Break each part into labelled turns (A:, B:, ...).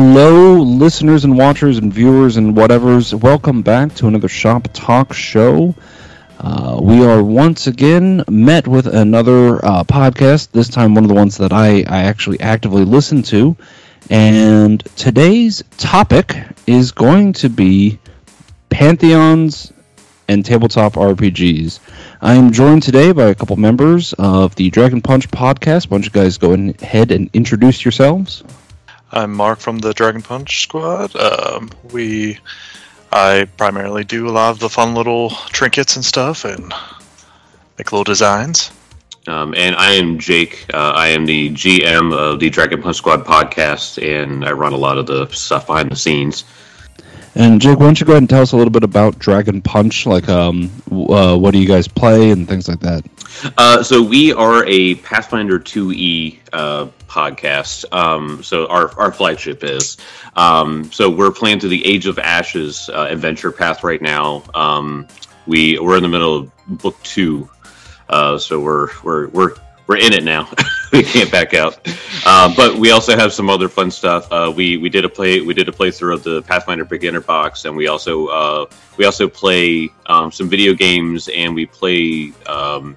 A: Hello, listeners and watchers and viewers and whatevers. Welcome back to another Shop Talk show. Uh, we are once again met with another uh, podcast, this time one of the ones that I, I actually actively listen to. And today's topic is going to be Pantheons and tabletop RPGs. I am joined today by a couple members of the Dragon Punch podcast. Why don't you guys go ahead and introduce yourselves?
B: I'm Mark from the Dragon Punch squad. Um, we, I primarily do a lot of the fun little trinkets and stuff, and make little designs.
C: Um, and I am Jake. Uh, I am the GM of the Dragon Punch Squad podcast, and I run a lot of the stuff behind the scenes.
A: And Jake, why don't you go ahead and tell us a little bit about Dragon Punch? Like, um, uh, what do you guys play and things like that?
C: Uh, so we are a Pathfinder 2e uh, podcast. Um, so our, our flagship is. Um, so we're playing through the Age of Ashes uh, adventure path right now. Um, we we're in the middle of book two, uh, so we're we're we're we're in it now. we can't back out. Uh, but we also have some other fun stuff. Uh, we we did a play we did a playthrough of the Pathfinder beginner box, and we also uh, we also play um, some video games, and we play um,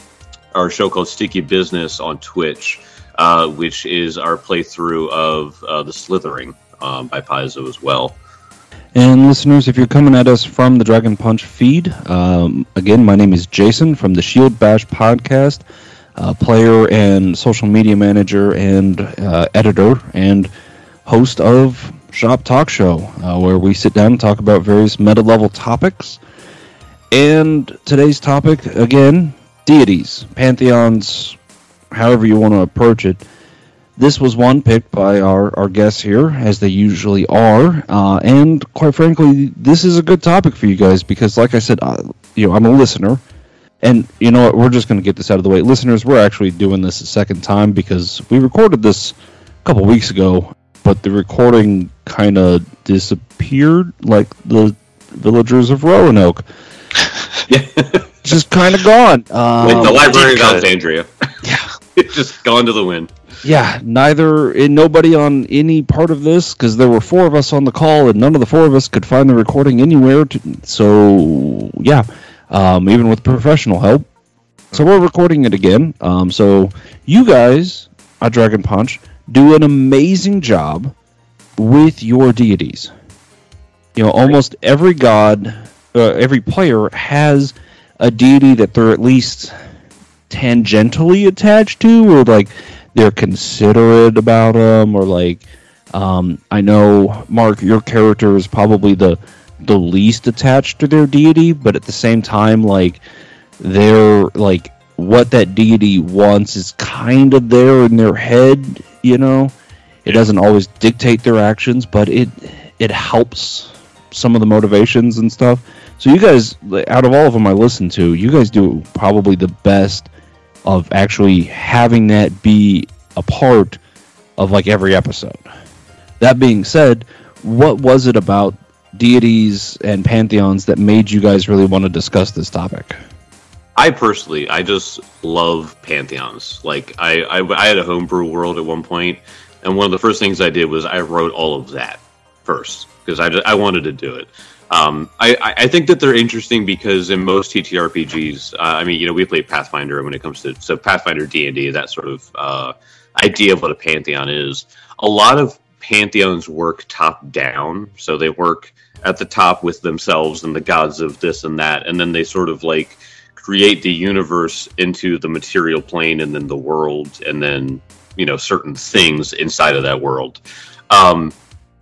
C: our show called Sticky Business on Twitch, uh, which is our playthrough of uh, the Slithering um, by Paizo as well.
A: And listeners, if you're coming at us from the Dragon Punch feed, um, again, my name is Jason from the Shield Bash podcast uh, player and social media manager and uh, editor and host of Shop Talk Show, uh, where we sit down and talk about various meta level topics. And today's topic, again, deities, pantheons, however you want to approach it. This was one picked by our, our guests here, as they usually are. Uh, and quite frankly, this is a good topic for you guys because, like I said, uh, you know, I'm a listener. And you know what? We're just going to get this out of the way. Listeners, we're actually doing this a second time because we recorded this a couple weeks ago, but the recording kind of disappeared like the villagers of Roanoke. yeah. just kind of gone. Um,
C: like the Library of Alexandria. Yeah. it's just gone to the wind.
A: Yeah, neither eh, nobody on any part of this because there were four of us on the call and none of the four of us could find the recording anywhere. To, so yeah, um, even with professional help. So we're recording it again. Um, so you guys at Dragon Punch do an amazing job with your deities. You know, almost every god, uh, every player has a deity that they're at least tangentially attached to, or like they're considerate about them, or like um, I know Mark, your character is probably the the least attached to their deity, but at the same time, like they're like what that deity wants is kind of there in their head. You know, it doesn't always dictate their actions, but it it helps some of the motivations and stuff. So you guys, out of all of them I listen to, you guys do probably the best of actually having that be a part of like every episode. That being said, what was it about deities and pantheons that made you guys really want to discuss this topic?
C: I personally, I just love pantheons. Like I, I, I had a homebrew world at one point, and one of the first things I did was I wrote all of that first because I, I wanted to do it. Um, I, I think that they're interesting because in most TTRPGs, uh, I mean, you know, we play Pathfinder when it comes to so Pathfinder D and D, that sort of uh, idea of what a pantheon is. A lot of pantheons work top down, so they work at the top with themselves and the gods of this and that, and then they sort of like create the universe into the material plane and then the world and then you know certain things inside of that world. Um,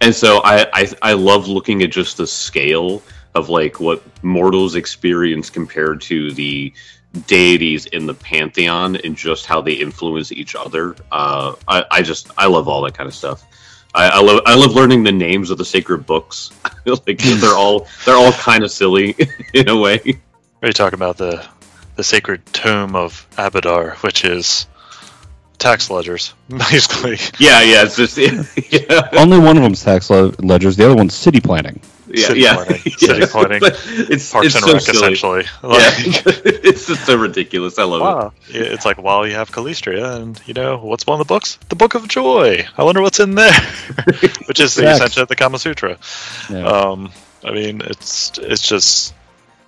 C: and so I, I I love looking at just the scale of like what mortals experience compared to the deities in the pantheon and just how they influence each other. Uh, I, I just I love all that kind of stuff. I, I, love I love learning the names of the sacred books. like they're all they're all kind of silly in a way.
B: Are you talking about the the sacred tome of Abadar, which is tax ledgers, basically.
C: Yeah, yeah. It's just yeah,
A: Only one of them's tax le- ledgers. The other one's city planning.
C: Yeah.
B: City
C: yeah.
B: planning. City planning.
C: It's
B: Parks
C: it's
B: and
C: so
B: Rec,
C: silly.
B: essentially.
C: Yeah, it's just so ridiculous. I love
B: wow. Yeah, It's like, while you have Calistria, and you know, what's one of the books? The Book of Joy. I wonder what's in there, which is the essentially the Kama Sutra.
A: Yeah.
B: Um, I mean, it's it's just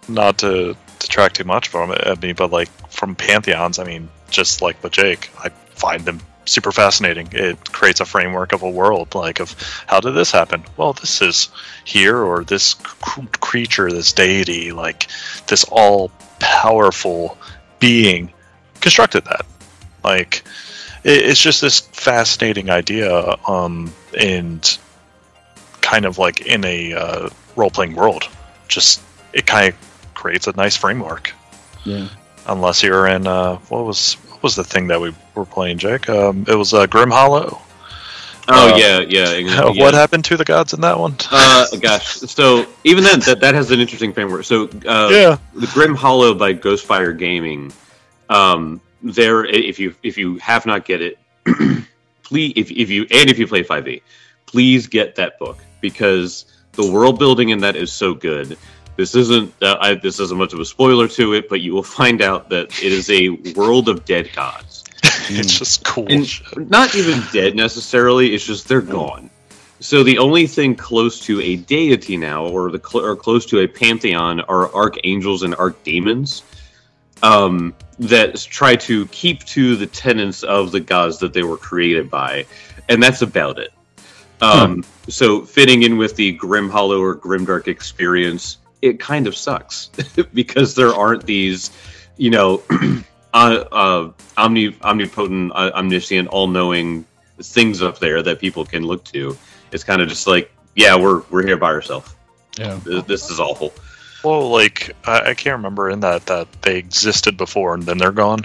B: not to detract too much from it. I mean, but like from pantheons, I mean, just like with Jake, I find them super fascinating. It creates a framework of a world, like of how did this happen? Well, this is here, or this c- creature, this deity, like this all powerful being constructed that. Like, it, it's just this fascinating idea, um, and kind of like in a uh, role playing world. Just it kind of creates a nice framework.
A: Yeah.
B: Unless you're in uh, what was what was the thing that we were playing, Jake? Um, it was uh, Grim Hollow.
C: Oh
B: Uh,
C: yeah, yeah. yeah.
B: What happened to the gods in that one?
C: Uh, gosh. So even then, that that has an interesting framework. So uh,
B: yeah,
C: the Grim Hollow by Ghostfire Gaming. Um, there, if you if you have not get it, please if if you and if you play Five E, please get that book because the world building in that is so good. This isn't uh, I, this isn't much of a spoiler to it, but you will find out that it is a world of dead gods.
B: it's just cool.
C: And not even dead necessarily. It's just they're gone. So the only thing close to a deity now, or the cl- or close to a pantheon, are archangels and archdemons um, that try to keep to the tenets of the gods that they were created by, and that's about it. Um, So fitting in with the Grim Hollow or Grimdark experience, it kind of sucks because there aren't these, you know, uh, uh, omni omnipotent, uh, omniscient, all-knowing things up there that people can look to. It's kind of just like, yeah, we're we're here by ourselves.
A: Yeah.
C: This, this is awful.
B: Well, like I, I can't remember in that that they existed before and then they're gone.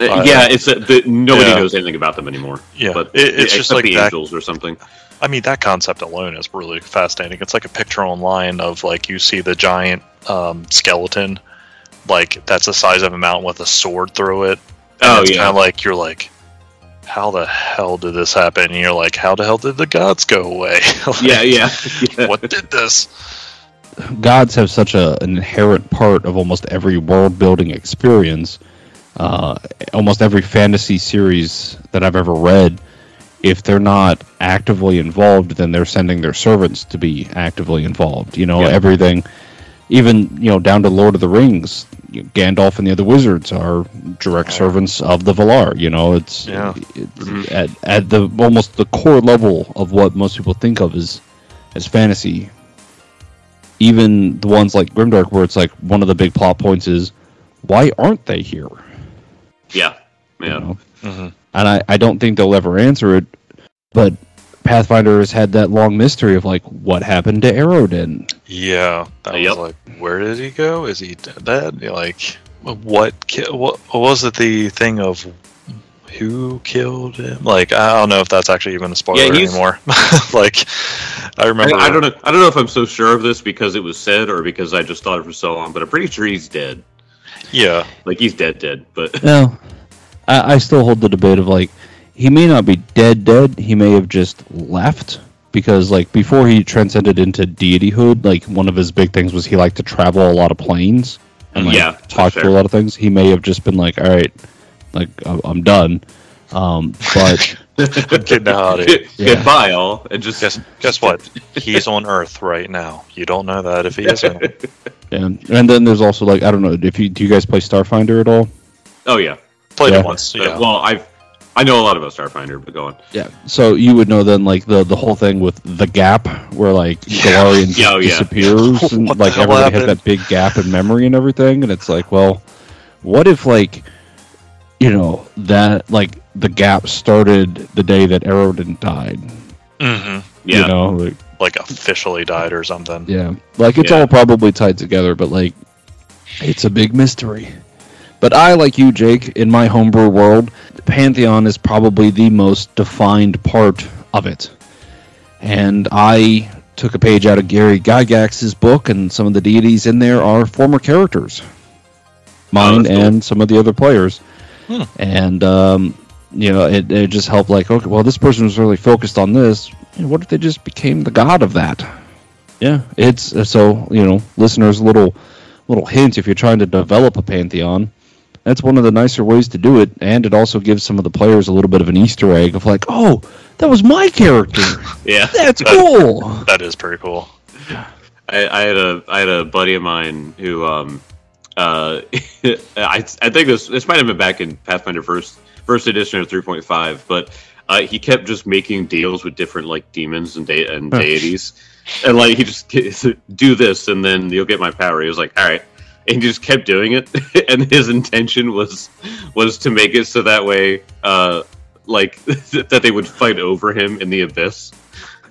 C: Uh, yeah, it's a, the, nobody
B: yeah.
C: knows anything about them anymore.
B: Yeah,
C: but
B: it, it's just like
C: the
B: that.
C: angels or something.
B: I mean, that concept alone is really fascinating. It's like a picture online of like you see the giant um, skeleton, like that's the size of a mountain with a sword through it. And
C: Oh,
B: it's
C: yeah.
B: kind of like you're like, how the hell did this happen? And you're like, how the hell did the gods go away? Like,
C: Yeah, yeah, yeah.
B: What did this?
A: gods have such a, an inherent part of almost every world building experience. Uh, almost every fantasy series that I've ever read, if they're not actively involved, then they're sending their servants to be actively involved. You know,
C: Yeah.
A: everything, even you know, down to Lord of the Rings. Gandalf and the other wizards are direct servants of the Valar. You know, it's,
B: Yeah.
A: it's mm-hmm. at at the almost the core level of what most people think of as as fantasy even the ones like Grimdark, where it's like one of the big plot points is why aren't they here?
C: yeah, yeah.
A: Know? And I, I don't think they'll ever answer it, but Pathfinder has had that long mystery of like what happened to Aroden.
B: Yeah, that
C: Yep.
B: was like, where did he go? Is he dead? Like, what? What, what was it? The thing of who killed him? Like, I don't know if that's actually even a spoiler
C: Yeah,
B: anymore. like, I
C: I,
B: remember.
C: I don't know. I don't know if I'm so sure of this because it was said or because I just thought it for so long. But I'm pretty sure he's dead.
B: Yeah,
C: Like he's dead, dead. But
A: No, I, I still hold the debate of like he may not be dead, dead. He may have just left because like before he transcended into deityhood, like one of his big things was he liked to travel a lot of planes and like
C: Yeah,
A: talk
C: fair.
A: to a lot of things. He may have just been like, all right, like I'm I'm done. Um, but
B: getting out of here.
A: Yeah.
C: goodbye, all. And just
B: Guess, guess what? He's on Earth right now. You don't know that if he isn't.
A: and and then there's also like I don't know if you do you guys play Starfinder at all?
C: oh yeah.
B: Played
A: Yeah.
B: it once. Yeah.
C: well, I've I know a lot about Starfinder, but go on.
A: Yeah. So you would know then like the the whole thing with the gap where like Golarion just
C: Yeah, oh, yeah.
A: disappears and like everybody has
B: happened?
A: that big gap in memory and everything and it's like, well, what if like you know, that like the gap started the day that Aroden died.
B: hmm
C: Yeah.
A: You know, like
B: Like officially died or something.
A: yeah. Like it's
C: Yeah.
A: all probably tied together, but like it's a big mystery. But I, like you, Jake, in my homebrew world, the Pantheon is probably the most defined part of it. And I took a page out of Gary Gygax's book, and some of the deities in there are former characters, mine
C: cool.
A: and some of the other players.
B: Hmm.
A: And um, you know, it, it just helped. Like, okay, well, this person was really focused on this. Know, what if they just became the god of that? Yeah, it's uh, so you know, listeners, little little hint if you're trying to develop a pantheon. That's one of the nicer ways to do it, and it also gives some of the players a little bit of an Easter egg of like, oh, that was my character.
C: Yeah,
A: That's cool.
B: That is pretty cool.
C: I, I had a I had a buddy of mine who um uh I I think this this might have been back in Pathfinder first first edition or three point five, but uh, he kept just making deals with different like demons and de- and deities, and like he just do this and then you'll get my power. He was like, all right. And just kept doing it, and his intention was was to make it so that way, uh, like that they would fight over him in the abyss.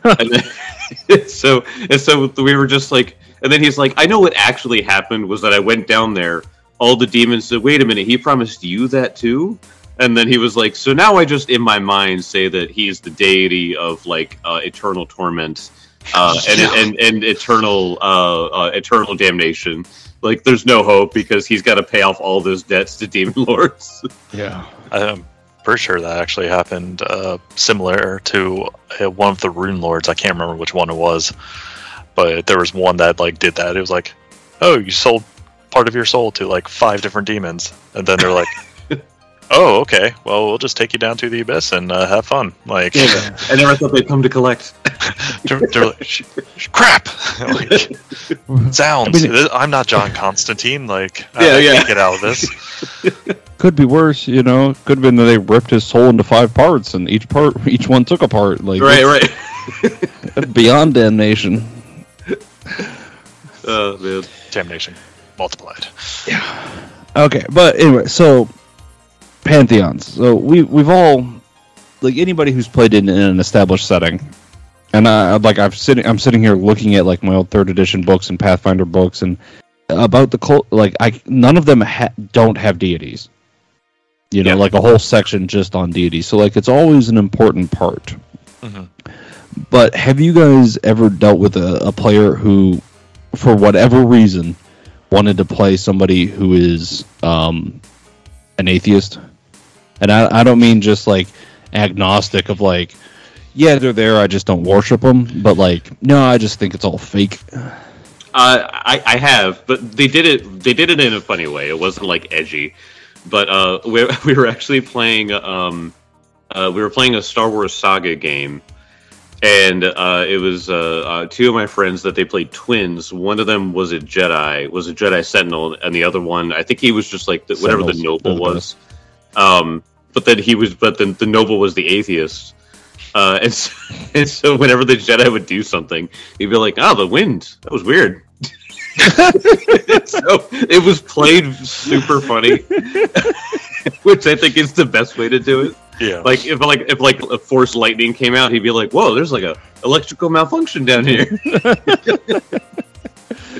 C: and then, so and so we were just like and then he's like i know what actually happened was that i went down there. All the demons said wait a minute he promised you that too and then he was like so now i just in my mind say that he's the deity of like uh, eternal torment uh, and, and and eternal uh, uh, eternal damnation like there's no hope because he's got to pay off all those debts to demon lords
A: Yeah.
B: I'm pretty sure that actually happened uh, similar to uh, one of the rune lords. I can't remember which one it was, but there was one that like did that. It was like, oh, you sold part of your soul to like five different demons, and then they're like, oh, okay, well, we'll just take you down to the abyss and uh, have fun. Like,
C: i never thought they'd come to collect
B: they're, they're like, "Sh- sh- crap. like, sounds.
A: I mean-
B: I'm not John Constantine. Like,
C: Yeah,
B: I
C: yeah.
B: can't get out of this.
A: Could be worse, you know. Could have been that they ripped his soul into five parts, and each part, each one took a part. Like
C: right right
A: beyond damnation.
C: oh man
B: Damnation multiplied. Yeah.
A: Okay, but anyway, so pantheons. So we we've all like anybody who's played in, in an established setting, and I like I've sitting I'm sitting here looking at like my old third edition books and Pathfinder books and about the cult. Like I none of them ha- don't have deities. You know,
C: Yeah.
A: like a whole section just on deities. So like it's always an important part.
B: Mhm.
A: But have you guys ever dealt with a, a player who, for whatever reason, wanted to play somebody who is um, an atheist? And I, I don't mean just like agnostic of like, yeah, they're there, I just don't worship them. But like, no, I just think it's all fake.
C: Uh, I, I have, but they did it. They did it in a funny way. It wasn't like edgy, but uh, we we were actually playing. Um, uh, we were playing a Star Wars Saga game, and uh, it was uh, uh, two of my friends that they played twins. One of them was a Jedi, was a Jedi Sentinel, and the other one, I think he was just like the, whatever the noble
A: the
C: was. Um, but then he was, but then the noble was the atheist. Uh, and, so, and so whenever the Jedi would do something, he'd be like, "Oh, the wind. That was weird." so it was played super funny, which I think is the best way to do it.
B: Yeah.
C: Like if like if like a force lightning came out, he'd be like, "Whoa, there's like a electrical malfunction down here."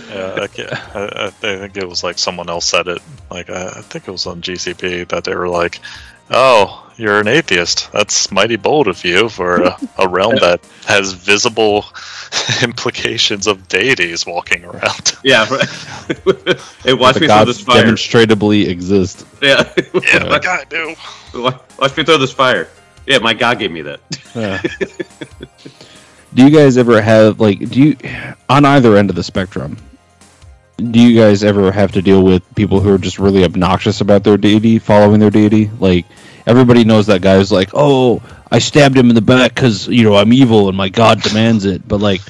B: Yeah, I, I, I think it was like someone else said it. Like I, I think it was on GCP that they were like, "Oh, you're an atheist. That's mighty bold of you for a, a realm that has visible implications of deities walking around."
C: yeah. right. hey, watch
A: the
C: me throw
A: gods
C: this fire.
A: demonstrably exist.
C: Yeah.
B: yeah, like I do.
C: Wa- watch me throw this fire. Yeah, my God gave me that.
A: Yeah. do you guys ever have like do you on either end of the spectrum? Do you guys ever have to deal with people who are just really obnoxious about their deity, following their deity? Like everybody knows that guy who's like, "Oh, I stabbed him in the back because you know I'm evil and my god demands it." But like,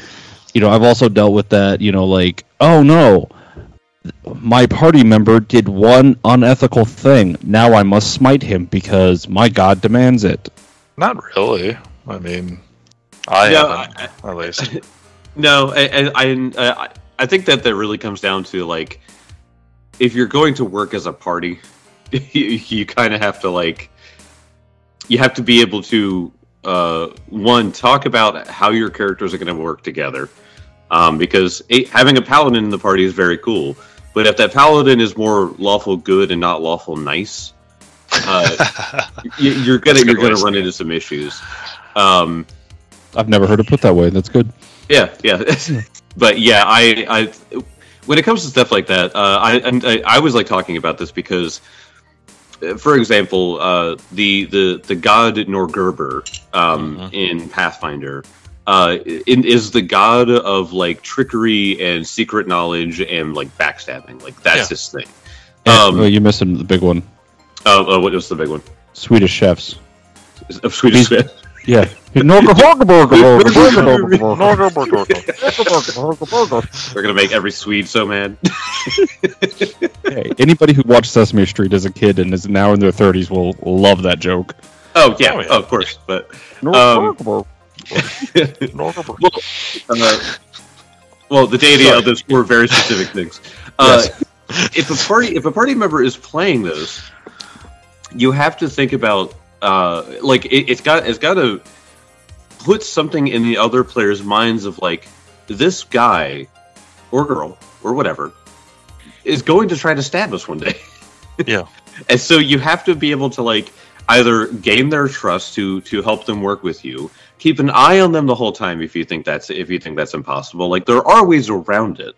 A: you know, I've also dealt with that. You know, like, "Oh no, my party member did one unethical thing. Now I must smite him because my god demands it."
B: Not really. I mean, I
C: Yeah,
B: haven't at least.
C: No, I, I, I, I think that that really comes down to like, if you're going to work as a party, you, you kind of have to like, you have to be able to uh, one talk about how your characters are going to work together, um, because a, having a paladin in the party is very cool. But if that paladin is more lawful good and not lawful nice, uh, you, you're gonna
B: That's a good
C: you're gonna run into some issues. Um,
A: I've never heard it put that way. That's good.
C: yeah, yeah. but yeah, I, I, when it comes to stuff like that, uh, I, and I, I always like talking about this because for example, uh, the the the god Norgorber um, in Pathfinder uh, in, is the god of like trickery and secret knowledge and like backstabbing. Like that's
B: Yeah.
C: his thing.
A: Um, oh, you're missing the big one.
C: uh, uh, what was the big one?
A: Swedish chefs.
C: Of Swedish
A: He's-
C: Fish.
A: Yeah.
C: They're gonna make every Swede so mad.
A: Hey, anybody who watched Sesame Street as a kid and is now in their 30s will, will love that joke.
C: Oh yeah,
B: Oh, yeah.
C: of course. But um, well, uh, well, the deity
A: Sorry.
C: of those were very specific things. Uh,
A: Yes.
C: if a party if a party member is playing those, you have to think about uh, like it, it's got it's got to put something in the other player's minds of like this guy or girl or whatever is going to try to stab us one day.
B: Yeah.
C: And so you have to be able to like either gain their trust to to help them work with you, keep an eye on them the whole time if you think that's if you think that's impossible. Like there are ways around it.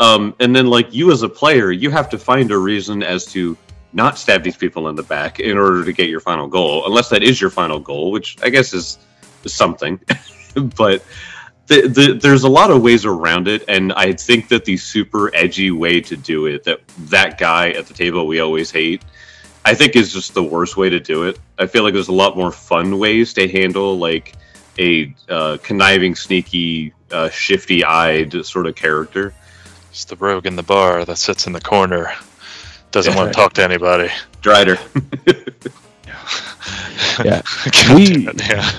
C: Um, and then like you as a player, you have to find a reason as to not stab these people in the back in order to get your final goal, unless that is your final goal, which I guess is something. but the, the, there's a lot of ways around it, and I think that the super edgy way to do it, that that guy at the table we always hate, I think is just the worst way to do it. I feel like there's a lot more fun ways to handle like a uh, conniving, sneaky, uh, shifty-eyed sort of character.
B: It's the rogue in the bar that sits in the corner, doesn't
C: Yeah.
B: want to talk to anybody.
C: Drider.
A: Yeah.
B: God
A: We-
B: it, yeah.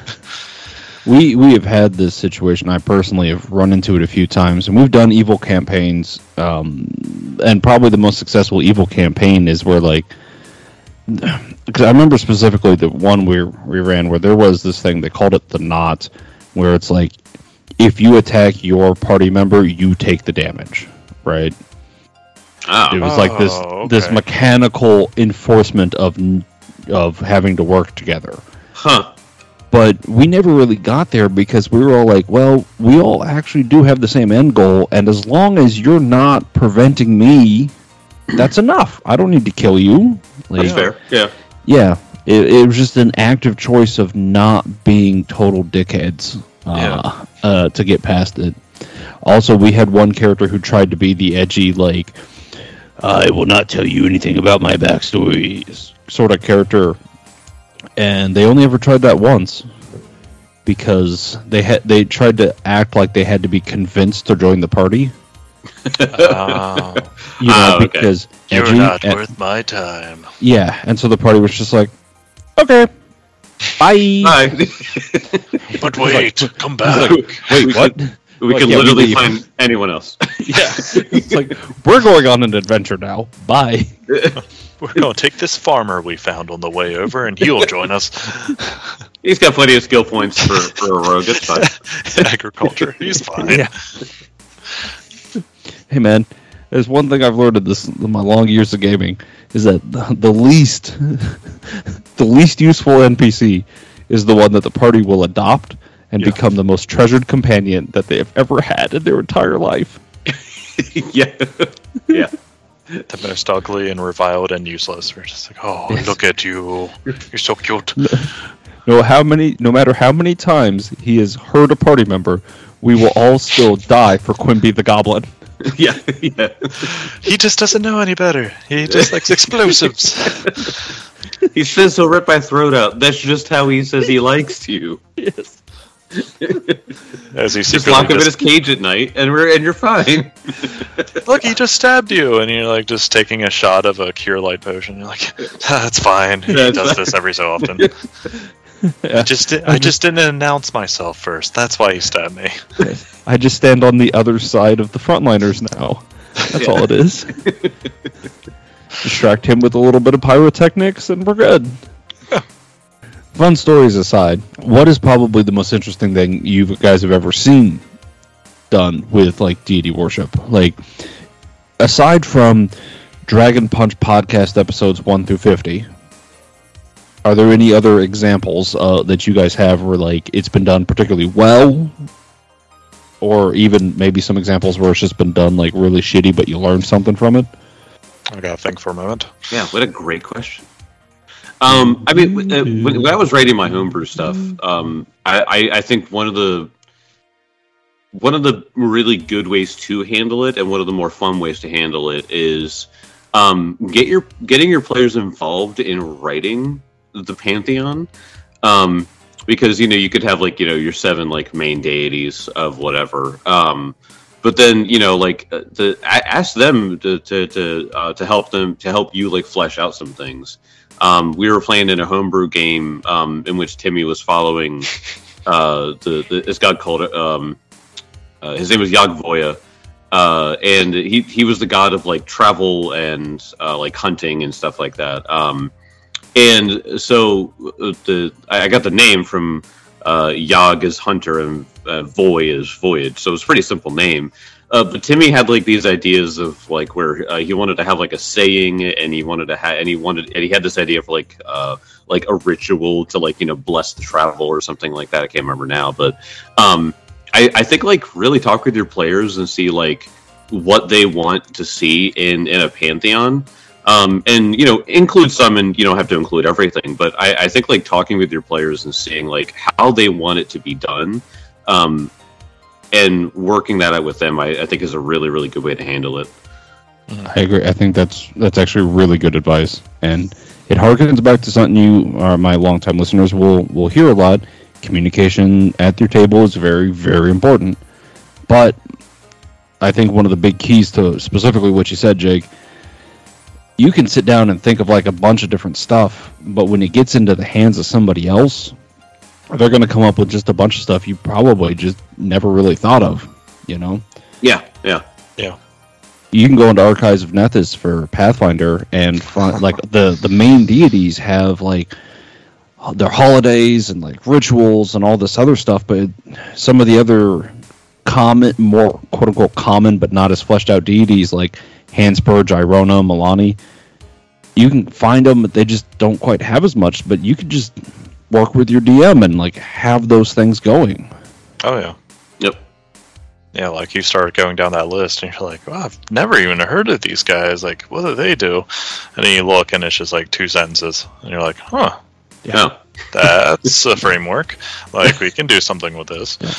A: We we have had this situation. I personally have run into it a few times, and we've done evil campaigns. Um, and probably the most successful evil campaign is where like, because I remember specifically the one we we ran where there was this thing they called it the knot, where it's like, if you attack your party member, you take the damage, right? It
C: Oh,
A: was like this
B: Oh,
A: this mechanical enforcement of of having to work together
C: huh.
A: But we never really got there because we were all like, well, we all actually do have the same end goal, and as long as you're not preventing me, that's enough. I don't need to kill you. Like,
C: That's fair. Yeah.
A: yeah, it, it was just an active choice of not being total dickheads uh,
B: Yeah.
A: uh, to get past it. Also, we had one character who tried to be the edgy, like, I will not tell you anything about my backstory s- sort of character. And they only ever tried that once because they had they tried to act like they had to be convinced to join the party.
B: Oh,
A: You know,
C: Ah, okay.
A: because
B: you're
A: edgy
B: not
A: and-
B: worth my time.
A: yeah, and so the party was just like, okay, bye.
C: Hi.
B: But wait, come back.
A: Wait,
C: We
A: what?
C: We
A: Like,
C: can
A: yeah,
C: literally
A: leave.
C: find anyone else.
A: yeah, it's like we're going on an adventure now. Bye.
B: We're going to take this farmer we found on the way over, and he'll join us.
C: He's got plenty of skill points for, for a rogue. It's fine.
B: Agriculture, he's fine.
A: Yeah. Hey man, there's one thing I've learned in this in my long years of gaming is that the, the least the least useful NPC is the one that the party will adopt and
B: Yeah.
A: become the most treasured companion that they have ever had in their entire life.
C: yeah. Yeah.
B: The most ugly and reviled and useless. We're just like, oh,
A: Yes.
B: look at you. You're so cute.
A: No how many no matter how many times he has hurt a party member, we will all still die for Quimby the Goblin.
C: Yeah. Yeah.
B: He just doesn't know any better. He just likes explosives.
C: He says he'll rip my throat out. That's just how he says he likes you.
A: Yes.
B: As he
C: Just lock him in his cage at night, and we're and you're fine.
B: look, he just stabbed you, and you're like just taking a shot of a cure light potion. You're like, ah, that's fine. He
C: That's
B: does
C: fine.
B: this every so often.
A: Yeah.
B: I just I just didn't announce myself first. That's why he stabbed me.
A: I just stand on the other side of the frontliners now. That's
C: Yeah.
A: all it is. Distract him with a little bit of pyrotechnics, and we're good. Fun stories aside, what is probably the most interesting thing you guys have ever seen done with like deity worship? Like, aside from Dragon Punch podcast episodes one through fifty, are there any other examples uh, that you guys have where like it's been done particularly well or even maybe some examples where it's just been done like really shitty, but you learned something from it.
B: I gotta think for a moment.
C: Yeah, what a great question. Um, I mean, when, when I was writing my homebrew stuff, um, I, I, I think one of the one of the really good ways to handle it, and one of the more fun ways to handle it, is um, get your getting your players involved in writing the pantheon. Um, because you know you could have like you know your seven like main deities of whatever. Um but then you know like uh, to ask them to to to, uh, to help them to help you like flesh out some things um, we were playing in a homebrew game um, in which timmy was following uh, the, the this god called um, uh, his name was Yog-Voya uh, and he he was the god of like travel and uh, like hunting and stuff like that. Um, and so uh, the I got the name from uh, Yog is hunter and uh, Voy is voyage, so it's a pretty simple name. Uh, but Timmy had like these ideas of like where uh, he wanted to have like a saying, and he wanted to have, and he wanted, and he had this idea of like uh, like a ritual to like you know bless the travel or something like that. I can't remember now, but um, I, I think like really talk with your players and see like what they want to see in in a pantheon um, and you know include some and you don't have to include everything but I, I, think like talking with your players and seeing like how they want it to be done um, and working that out with them I, I, think is a really really good way to handle it. Mm-hmm.
A: I agree. I think that's that's actually really good advice. And it harkens back to something you are my longtime listeners will will hear a lot. Communication at your table is very very important. But i think one of the big keys to specifically what you said jake you can sit down and think of like a bunch of different stuff, but when it gets into the hands of somebody else, they're going to come up with just a bunch of stuff you probably just never really thought of, you know?
C: Yeah, yeah,
B: yeah.
A: You can go into Archives of Nethys for Pathfinder and find like the the main deities have like their holidays and like rituals and all this other stuff, but some of the other common, more quote unquote common, but not as fleshed out deities like Hanspurge, Irona, Milani. You can find them, but they just don't quite have as much, but you could just work with your DM and like have those things going.
B: Oh yeah.
C: Yep.
B: Yeah, like you start going down that list and you're like, well, I've never even heard of these guys. Like, what do they do? And then you look and it's just like two sentences. And you're like, huh.
C: Yeah.
B: That's a framework. Like, we can do something with this. Yeah.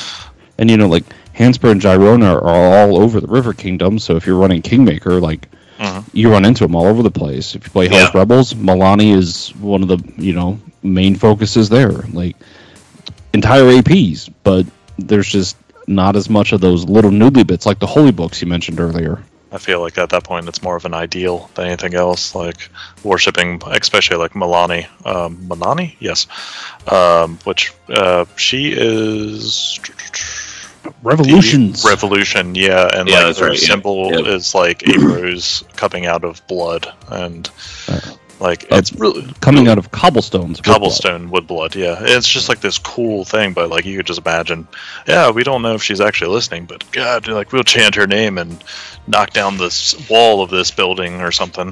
A: And you know, like Hanspur and Gyronna are all over the River Kingdom. So if you're running Kingmaker, like uh-huh. you run into them all over the place. If you play Hell's yeah. Rebels, Milani is one of the you know main focus is there. Like entire APs, but there's just not as much of those little noodly bits like the holy books you mentioned earlier.
B: I feel like at that point it's more of an ideal than anything else. Like worshiping, especially like Milani, um, Milani, yes, um, which uh, she is
A: revolutions.
B: Revolution, yeah, and yeah, like her right, symbol yeah. is like a rose coming out of blood, and uh, like it's really
A: coming out of cobblestones.
B: Cobblestone wood blood. yeah. It's just like this cool thing, but like you could just imagine. Yeah, we don't know if she's actually listening, but God, like we'll chant her name and knock down this wall of this building or something.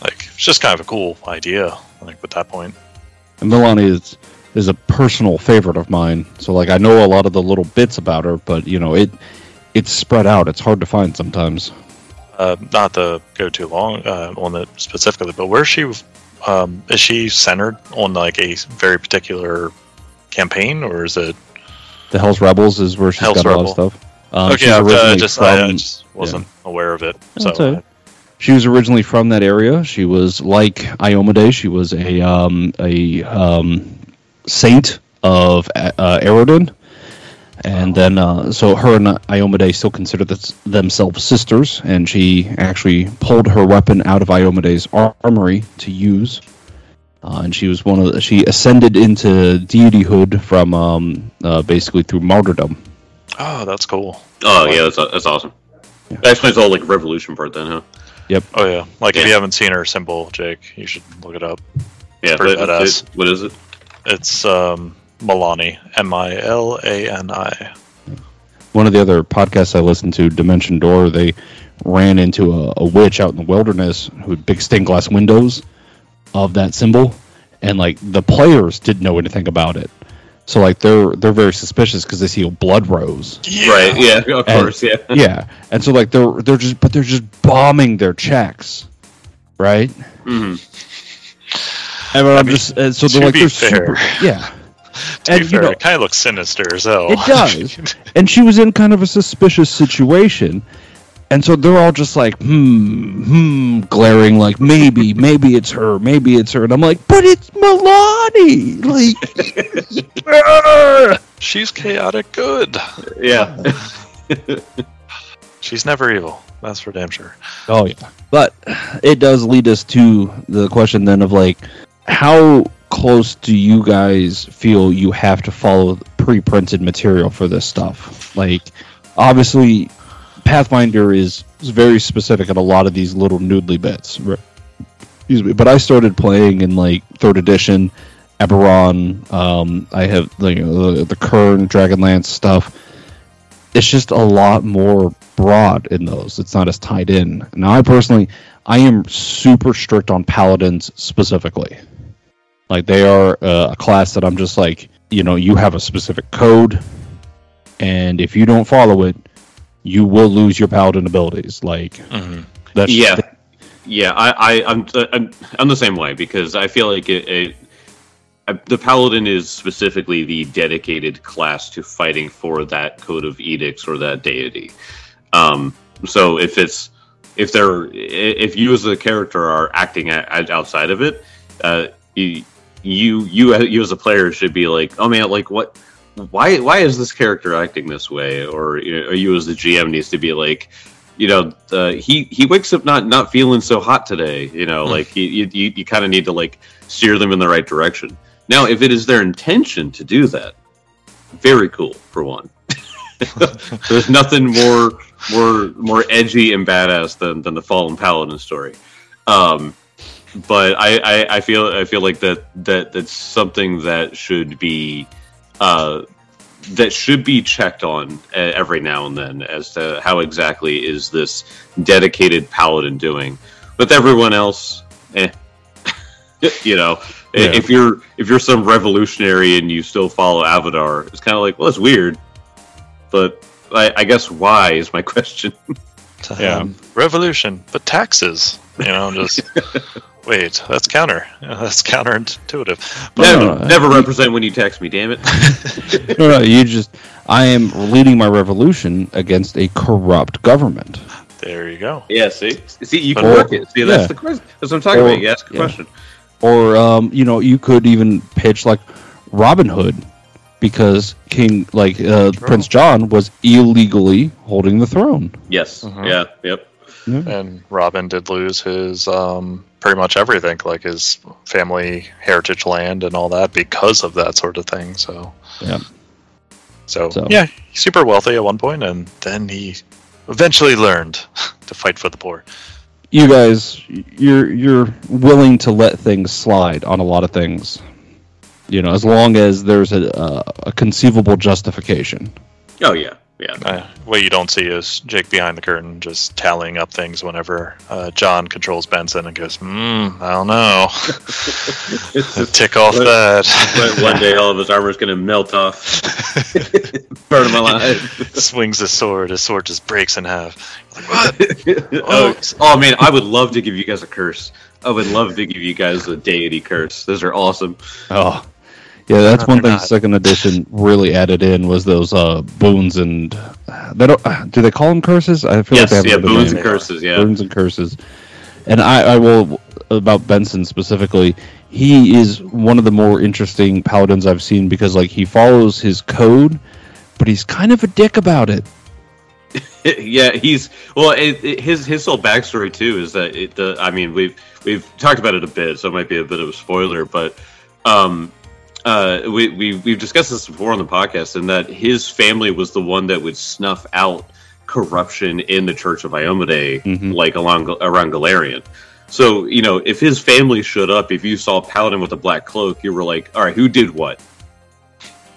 B: Like it's just kind of a cool idea. Like at that point.
A: And Milani is is a personal favorite of mine. So like I know a lot of the little bits about her, but you know it it's spread out. It's hard to find sometimes.
B: Uh, not to go too long uh, on it specifically, but where she um, is she centered on like a very particular campaign, or is it
A: the Hell's Rebels? Is where she's Hell's got Rebel. a lot of stuff.
B: Um, okay, uh, just, from, I, I, just wasn't yeah. aware of it. So
A: she was originally from that area. She was like Iomedae. She was a um, a um, saint of uh, Aroden. And then, uh, so her and Iomedae still consider this, themselves sisters, and she actually pulled her weapon out of Iomedae's armory to use. Uh, and she was one of the, she ascended into deityhood from um, uh, basically through martyrdom.
B: Oh, that's cool.
C: Oh yeah, that's that's awesome. Yeah. That explains all like revolution part then, huh?
A: Yep.
B: Oh yeah, like yeah. if you haven't seen her symbol, Jake, you should look it up.
C: Yeah, it, what is it?
B: It's um, Milani, M I L A N I.
A: One of the other podcasts I listened to, Dimension Door, they ran into a, a witch out in the wilderness who had big stained glass windows of that symbol, and like the players didn't know anything about it. So like they're they're very suspicious because they see a blood rose.
C: Yeah. Right. Yeah. Of
A: and,
C: course. Yeah.
A: yeah. And so like they're they're just but they're just bombing their checks, right?
C: Mm-hmm.
A: And I'm
B: I mean,
A: just and so they're like they're
B: fair-
A: super, yeah.
B: To
A: And,
B: be
A: you know-
B: it kind of looks sinister as hell.
A: It does. and she was in kind of a suspicious situation. And so they're all just like, hmm, hmm, glaring, like maybe, maybe it's her, maybe it's her. And I'm like, but it's Milani! Like!
B: She's chaotic good.
C: Yeah.
B: She's never evil. That's for damn sure.
A: oh, yeah. But it does lead us to the question then of like, how close do you guys feel you have to follow pre printed material for this stuff? Like, obviously, Pathfinder is, very specific at a lot of these little noodly bits. Excuse me. But I started playing in like third edition, Eberron. Um, I have the the Kern Dragonlance stuff. It's just a lot more broad in those. It's not as tied in. Now, I personally, I am super strict on paladins specifically. Like they are uh, a class that I'm just like, you know, you have a specific code, and if you don't follow it, you will lose your paladin abilities. Like
B: hmm
A: that's
C: Yeah. Yeah, I, I, I'm, I'm, I'm the same way because I feel like it, it, the paladin is specifically the dedicated class to fighting for that code of edicts or that deity. Um, so if it's if they're if you as a character are acting outside of it, uh, you you you you as a player should be like, oh man, like what? Why why is this character acting this way? Or you, know, or you as the GM needs to be like, you know, uh, he he wakes up not not feeling so hot today. You know,
B: Hmm.
C: like you you, you, you kind of need to like steer them in the right direction. Now, if it is their intention to do that, very cool for one. There's nothing more more more edgy and badass than, than the Fallen Paladin story. Um, but I, I, I feel I feel like that that that's something that should be uh, that should be checked on uh, every now and then as to how exactly is this dedicated paladin doing. With everyone else, eh, you know,
A: Yeah.
C: if you're if you're some revolutionary and you still follow Abadar, it's kind of like, well, it's weird, but I, I guess why is my question.
A: Yeah.
B: Um, revolution, but taxes. You know, just wait. That's counter. That's counterintuitive. But
C: never,
A: no, I-
C: never represent when you text me, damn it.
A: no, no, you just. I am leading my revolution against a corrupt government.
B: there you go.
C: yeah, see, see, you can
A: Or-
C: work it. See, that's
A: yeah.
C: the question. That's what I'm talking
A: Or-
C: about. You ask a
A: yeah.
C: question.
A: or um, you know you could even pitch like Robin Hood because King like uh, Prince John was illegally holding the throne.
C: Yes.
B: Mhm.
C: Yeah. Yep.
B: And Robin did lose his um, pretty much everything, like his family heritage land and all that, because of that sort of thing. So
A: Yeah.
B: So,
A: So-
B: yeah, super wealthy at one point, and then he eventually learned to fight for the poor.
A: You guys, you're you're willing to let things slide on a lot of things, you know, as long as there's a a, a conceivable justification.
C: Oh yeah. Yeah.
B: Uh, what you don't see is Jake behind the curtain just tallying up things whenever uh, John controls Benson and goes, hmm, I don't know. Tick off
C: But-
B: that.
C: But one day all of his armor is gonna melt off. Burn him alive.
B: Swings his sword, his sword just breaks in half. Like, what?
C: oh, oh man, I would love to give you guys a curse. I would love to give you guys a deity curse. Those are awesome.
A: Oh, yeah, that's one thing.
B: not.
A: Second edition really added in was those uh, boons and they don't. Do they call them curses? I feel
C: Yes,
A: like they have another
C: boons and curses, yeah.
A: boons and curses. And I, I will about Benson specifically. He is one of the more interesting paladins I've seen because like he follows his code, but he's kind of a dick about it.
C: yeah, he's well. It, it, his his whole backstory too is that it. The, I mean, we've we've talked about it a bit, so it might be a bit of a spoiler, but um, uh, we we we've discussed this before on the podcast, and that his family was the one that would snuff out corruption in the Church of Iomedae,
A: Mhm.
C: like along around Golarion. So you know, if his family showed up, if you saw Paladin with a black cloak, you were like, all right, who did what?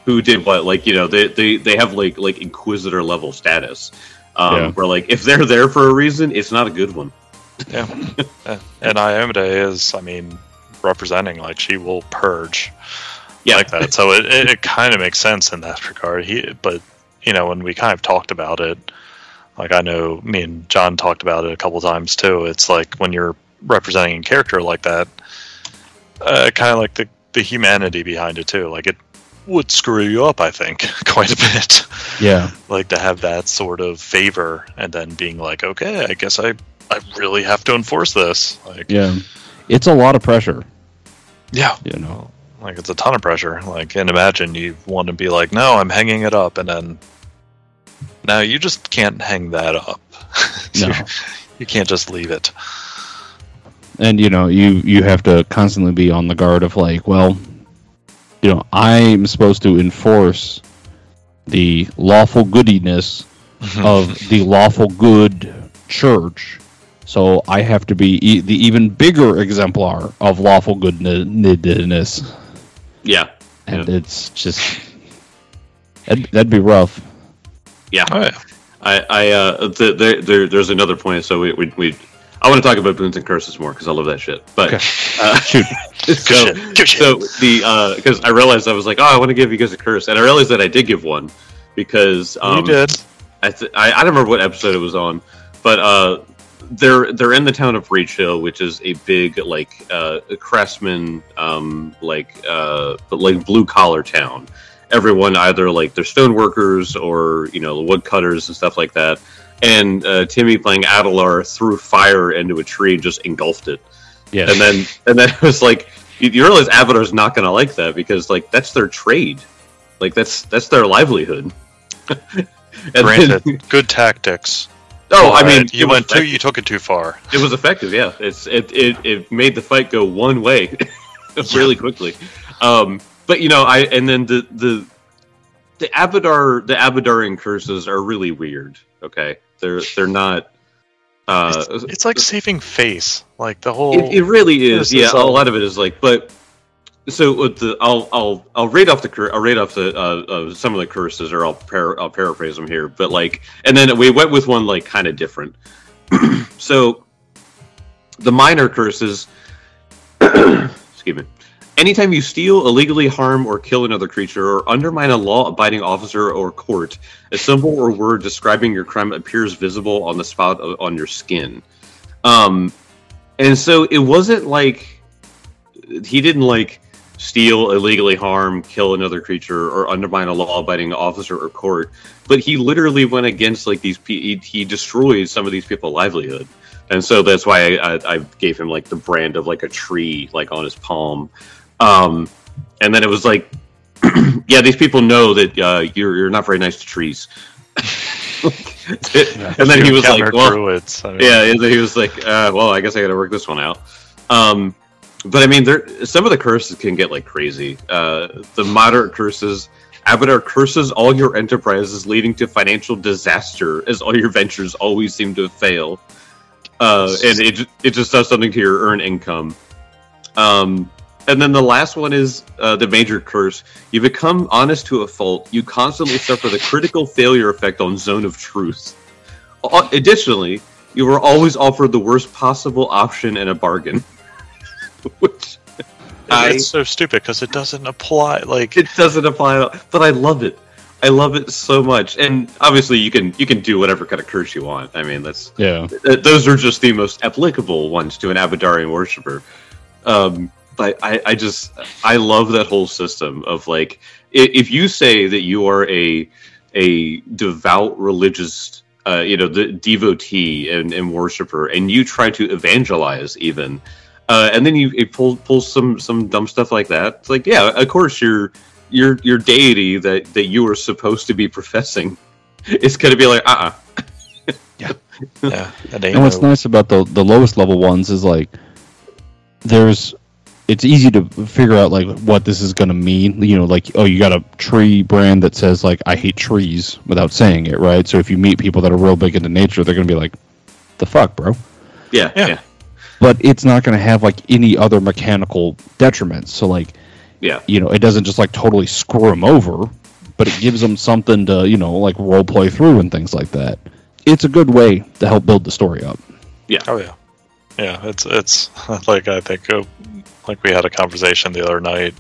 C: Who did what? Like you know, they they, they have like like Inquisitor level status. Um,
A: Yeah.
C: Where like if they're there for a reason, it's not a good one.
B: Yeah. and Iomedae is, I mean, representing, like, she will purge
C: Yeah.
B: like that. So it, it, it kind of makes sense in that regard. He, but, you know, when we kind of talked about it, like, I know me and John talked about it a couple times too. It's like when you're representing a character like that, uh, kind of like the the humanity behind it too. Like it would screw you up, I think, quite a bit.
A: Yeah.
B: like to have that sort of favor and then being like, okay, I guess I I really have to enforce this. Like
A: Yeah. It's a lot of pressure,
B: yeah,
A: you know.
B: Like it's a ton of pressure. Like and imagine you want to be like, no, I'm hanging it up, and then now you just can't hang that up.
A: No.
B: you, you can't just leave it.
A: and you know you you have to constantly be on the guard of like well you know i'm supposed to enforce the lawful goodiness of the lawful good church so i have to be e- the even bigger exemplar of lawful goodness
C: Yeah.
A: and it's just that'd, that'd be rough
C: Yeah.
B: Oh, yeah.
C: I, I, uh, the, the, there, there's another point. So we, we, we I want to talk about boons and curses more because I love that shit. But
A: Okay.
C: uh,
A: shoot
C: so,
B: shit. Good
C: so the because I realized I was like, oh, I want to give you guys a curse, and I realized that I did give one because um,
B: you did.
C: I, th- I I don't remember what episode it was on, but uh, they're they're in the town of Breachill, which is a big like uh, craftsman um, like uh, like blue collar town. Everyone either like they're stone workers or you know the woodcutters and stuff like that. And uh, Timmy playing Adelar threw fire into a tree and just engulfed it.
A: yeah
C: And then and then it was like you, you realize Abadar's not going to like that because like that's their trade, like that's that's their livelihood. and
B: Granted,
C: then-
B: good tactics.
C: Oh, I mean,
B: you went
C: was
B: too. You took it too far.
C: it was effective. Yeah, it's it it, it made the fight go one way really quickly. Um, but you know, I and then the the the Abadar the Abadarian curses are really weird. Okay, they're they're not. Uh,
B: It's, it's like saving face. Like the whole.
C: it, it really is. Yeah, a lot of it is like, but so with the I'll I'll I'll rate off the I'll rate off the uh, uh, some of the curses, or I'll par- I'll paraphrase them here. But like, and then we went with one like kind of different. so the minor curses. excuse me. Anytime you steal, illegally harm, or kill another creature, or undermine a law-abiding officer or court, a symbol or word describing your crime appears visible on the spot o- on your skin. Um, and so it wasn't like he didn't like steal, illegally harm, kill another creature, or undermine a law-abiding officer or court. But he literally went against like these. He, he destroyed some of these people's livelihood, and so that's why I, I, I gave him like the brand of like a tree like on his palm. Um, and then it was like, yeah, these people know that uh, you're you're not very nice to trees. and then he was like, well,
B: druids. I mean,
C: yeah, and then he was like, uh, "Well, I guess I got to work this one out." Um, but I mean, there some of the curses can get like crazy. Uh, the moderate curses, Abadar curses all your enterprises, leading to financial disaster, as all your ventures always seem to fail. Uh, and it it just does something to your earned income. Um, and then the last one is uh, the major curse. You become honest to a fault. You constantly suffer the critical failure effect on Zone of Truth. Additionally, you were always offered the worst possible option in a bargain. Which I,
B: it's so stupid because it doesn't apply. Like
C: it doesn't apply, at all, but I love it. I love it so much. And obviously, you can you can do whatever kind of curse you want. I mean, that's
A: yeah
C: th- those are just the most applicable ones to an Abadarian worshiper. Um, but I, I just I love that whole system of like if you say that you are a a devout religious uh, you know the devotee and, and worshiper and you try to evangelize even uh, and then you it pull pull some some dumb stuff like that it's like yeah of course your your your deity that that you are supposed to be professing is going to be like uh uh
B: yeah, it ain't
A: And what's nice about the the lowest level ones is like there's it's easy to figure out like what this is going to mean. You know, like oh, you got a tree brand that says like I hate trees without saying it, right? So if you meet people that are real big into nature, they're going to be like, "The fuck, bro."
C: yeah
B: Yeah.
C: yeah
A: But it's not going to have like any other mechanical detriments. So like
C: yeah
A: you know, it doesn't just like totally screw them over, but it gives them something to you know like role play through and things like that. It's a good way to help build the story up. Yeah.
B: Oh yeah, yeah. It's it's like I think uh, like we had a conversation the other night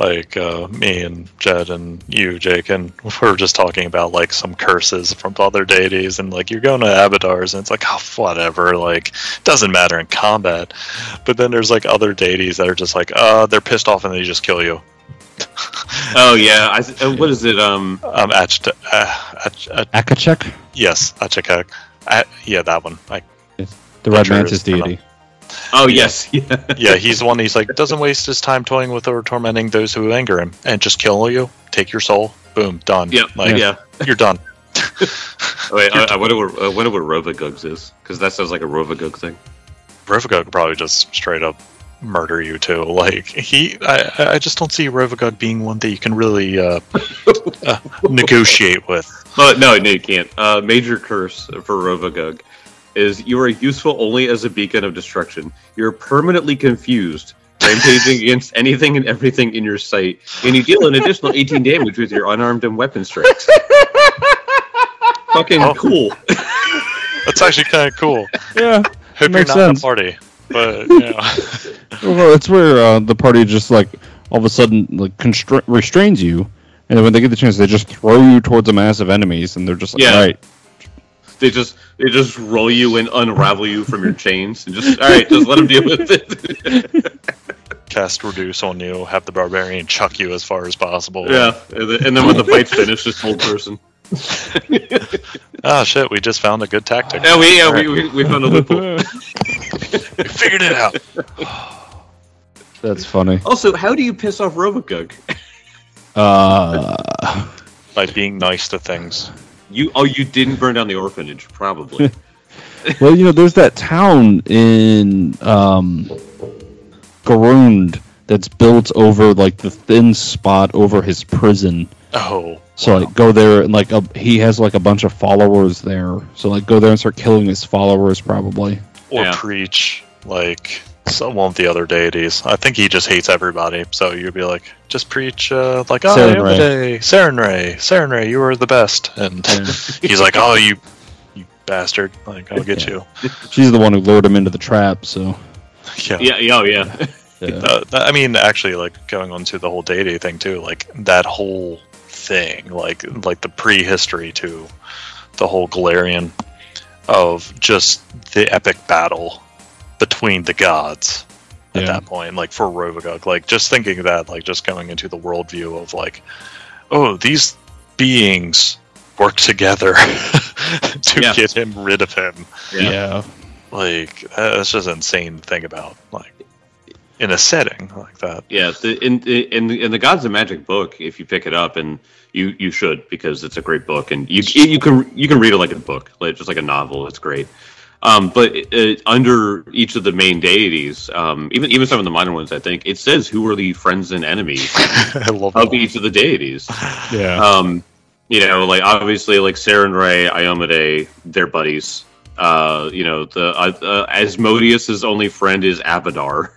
B: like uh, me and Jed and you, Jake, and we are just talking about like some curses from other deities, and like you're going to Abadars, and it's like oh whatever, like doesn't matter in combat. But then there's like other deities that are just like uh they're pissed off and they just kill you.
C: Oh yeah, I, th- uh, what is it? Um,
B: Um, Ach- uh, Ach- Ach-
A: Achaekek,
B: yes, Achaekek. Uh, yeah, that one. I,
A: the Red Mantis
B: it's kinda-
A: deity.
C: Oh yes, yeah.
B: yeah, he's the one. He's like doesn't waste his time toying with or tormenting those who anger him, and just kill you, take your soul, boom, done.
C: Yep,
B: like
C: yeah.
B: you're done.
C: Wait, I, I wonder what I wonder what Rovagugs is because that sounds like a Rovagug thing.
B: Rovagug would probably just straight up murder you too. Like he, I, I just don't see Rovagug being one that you can really uh, uh, negotiate with.
C: Oh no, no, you can't. Uh, major curse for Rovagug is you are useful only as a beacon of destruction. You're permanently confused, rampaging against anything and everything in your sight, and you deal an additional 18 damage with your unarmed and weapon strikes. Fucking
B: Oh.
C: cool.
B: That's actually kind of cool.
A: Yeah,
B: Hope you're
A: Makes
B: not in
A: sense.
B: the party, but you know.
A: well, it's where uh, the party just like all of a sudden like constra- restrains you, and then when they get the chance, they just throw you towards a mass of enemies, and they're just like,
C: Yeah.
A: all right,
C: They just they just roll you and unravel you from your chains, and just all right, just let them deal with it.
B: cast reduce on you, have the barbarian chuck you as far as possible.
C: yeah, and then, when the fight's finished, just hold person.
B: Ah, shit, we just found a good tactic.
C: Yeah, we yeah we, we, we found a loophole.
B: We figured it out.
A: that's funny.
C: Also, how do you piss off Rovagug?
A: Uh,
B: By being nice to things.
C: You oh you didn't burn down the orphanage, probably.
A: well, you know, there's that town in um, Garund that's built over like the thin spot over his prison.
B: Oh.
A: So
B: wow.
A: like go there and like a, he has like a bunch of followers there. So like go there and start killing his followers probably.
B: or
C: Yeah.
B: preach like some one of the other deities. I think he just hates everybody. So you'd be like, just preach uh, like, oh,
A: Saren
B: Sarenrae.
A: Ray,
B: Sarenrae, Saren Ray, you were the best. And he's like, oh, you, you bastard! Like, I'll get you.
A: She's the one who lured him into the trap. So
B: Yeah.
C: yeah, yeah, oh yeah.
A: yeah.
B: Uh, I mean, actually, like going on to the whole deity thing too. Like that whole thing, like like the prehistory to the whole Golarion of just the epic battle between the gods at
A: Yeah.
B: that point. Like for Rovagug, like just thinking that, like just going into the worldview of like, oh, these beings work together to
C: Yeah.
B: get him rid of him.
A: yeah.
B: Like uh, that's just insane to think about. Like in a setting like that.
C: Yeah, the, in, in the- in the Gods of Magic book, if you pick it up, and you you should because it's a great book, and you you can you can read it like a book, like just like a novel. It's great. Um, but uh, under each of the main deities, um, even even some of the minor ones, I think it says who are the friends and enemies of
B: that.
C: each of the deities.
A: Yeah.
C: Um, you know, like obviously, like Saren Ray, Iomedae, they're buddies. Uh, you know, the uh, uh, Asmodeus's only friend is Abadar.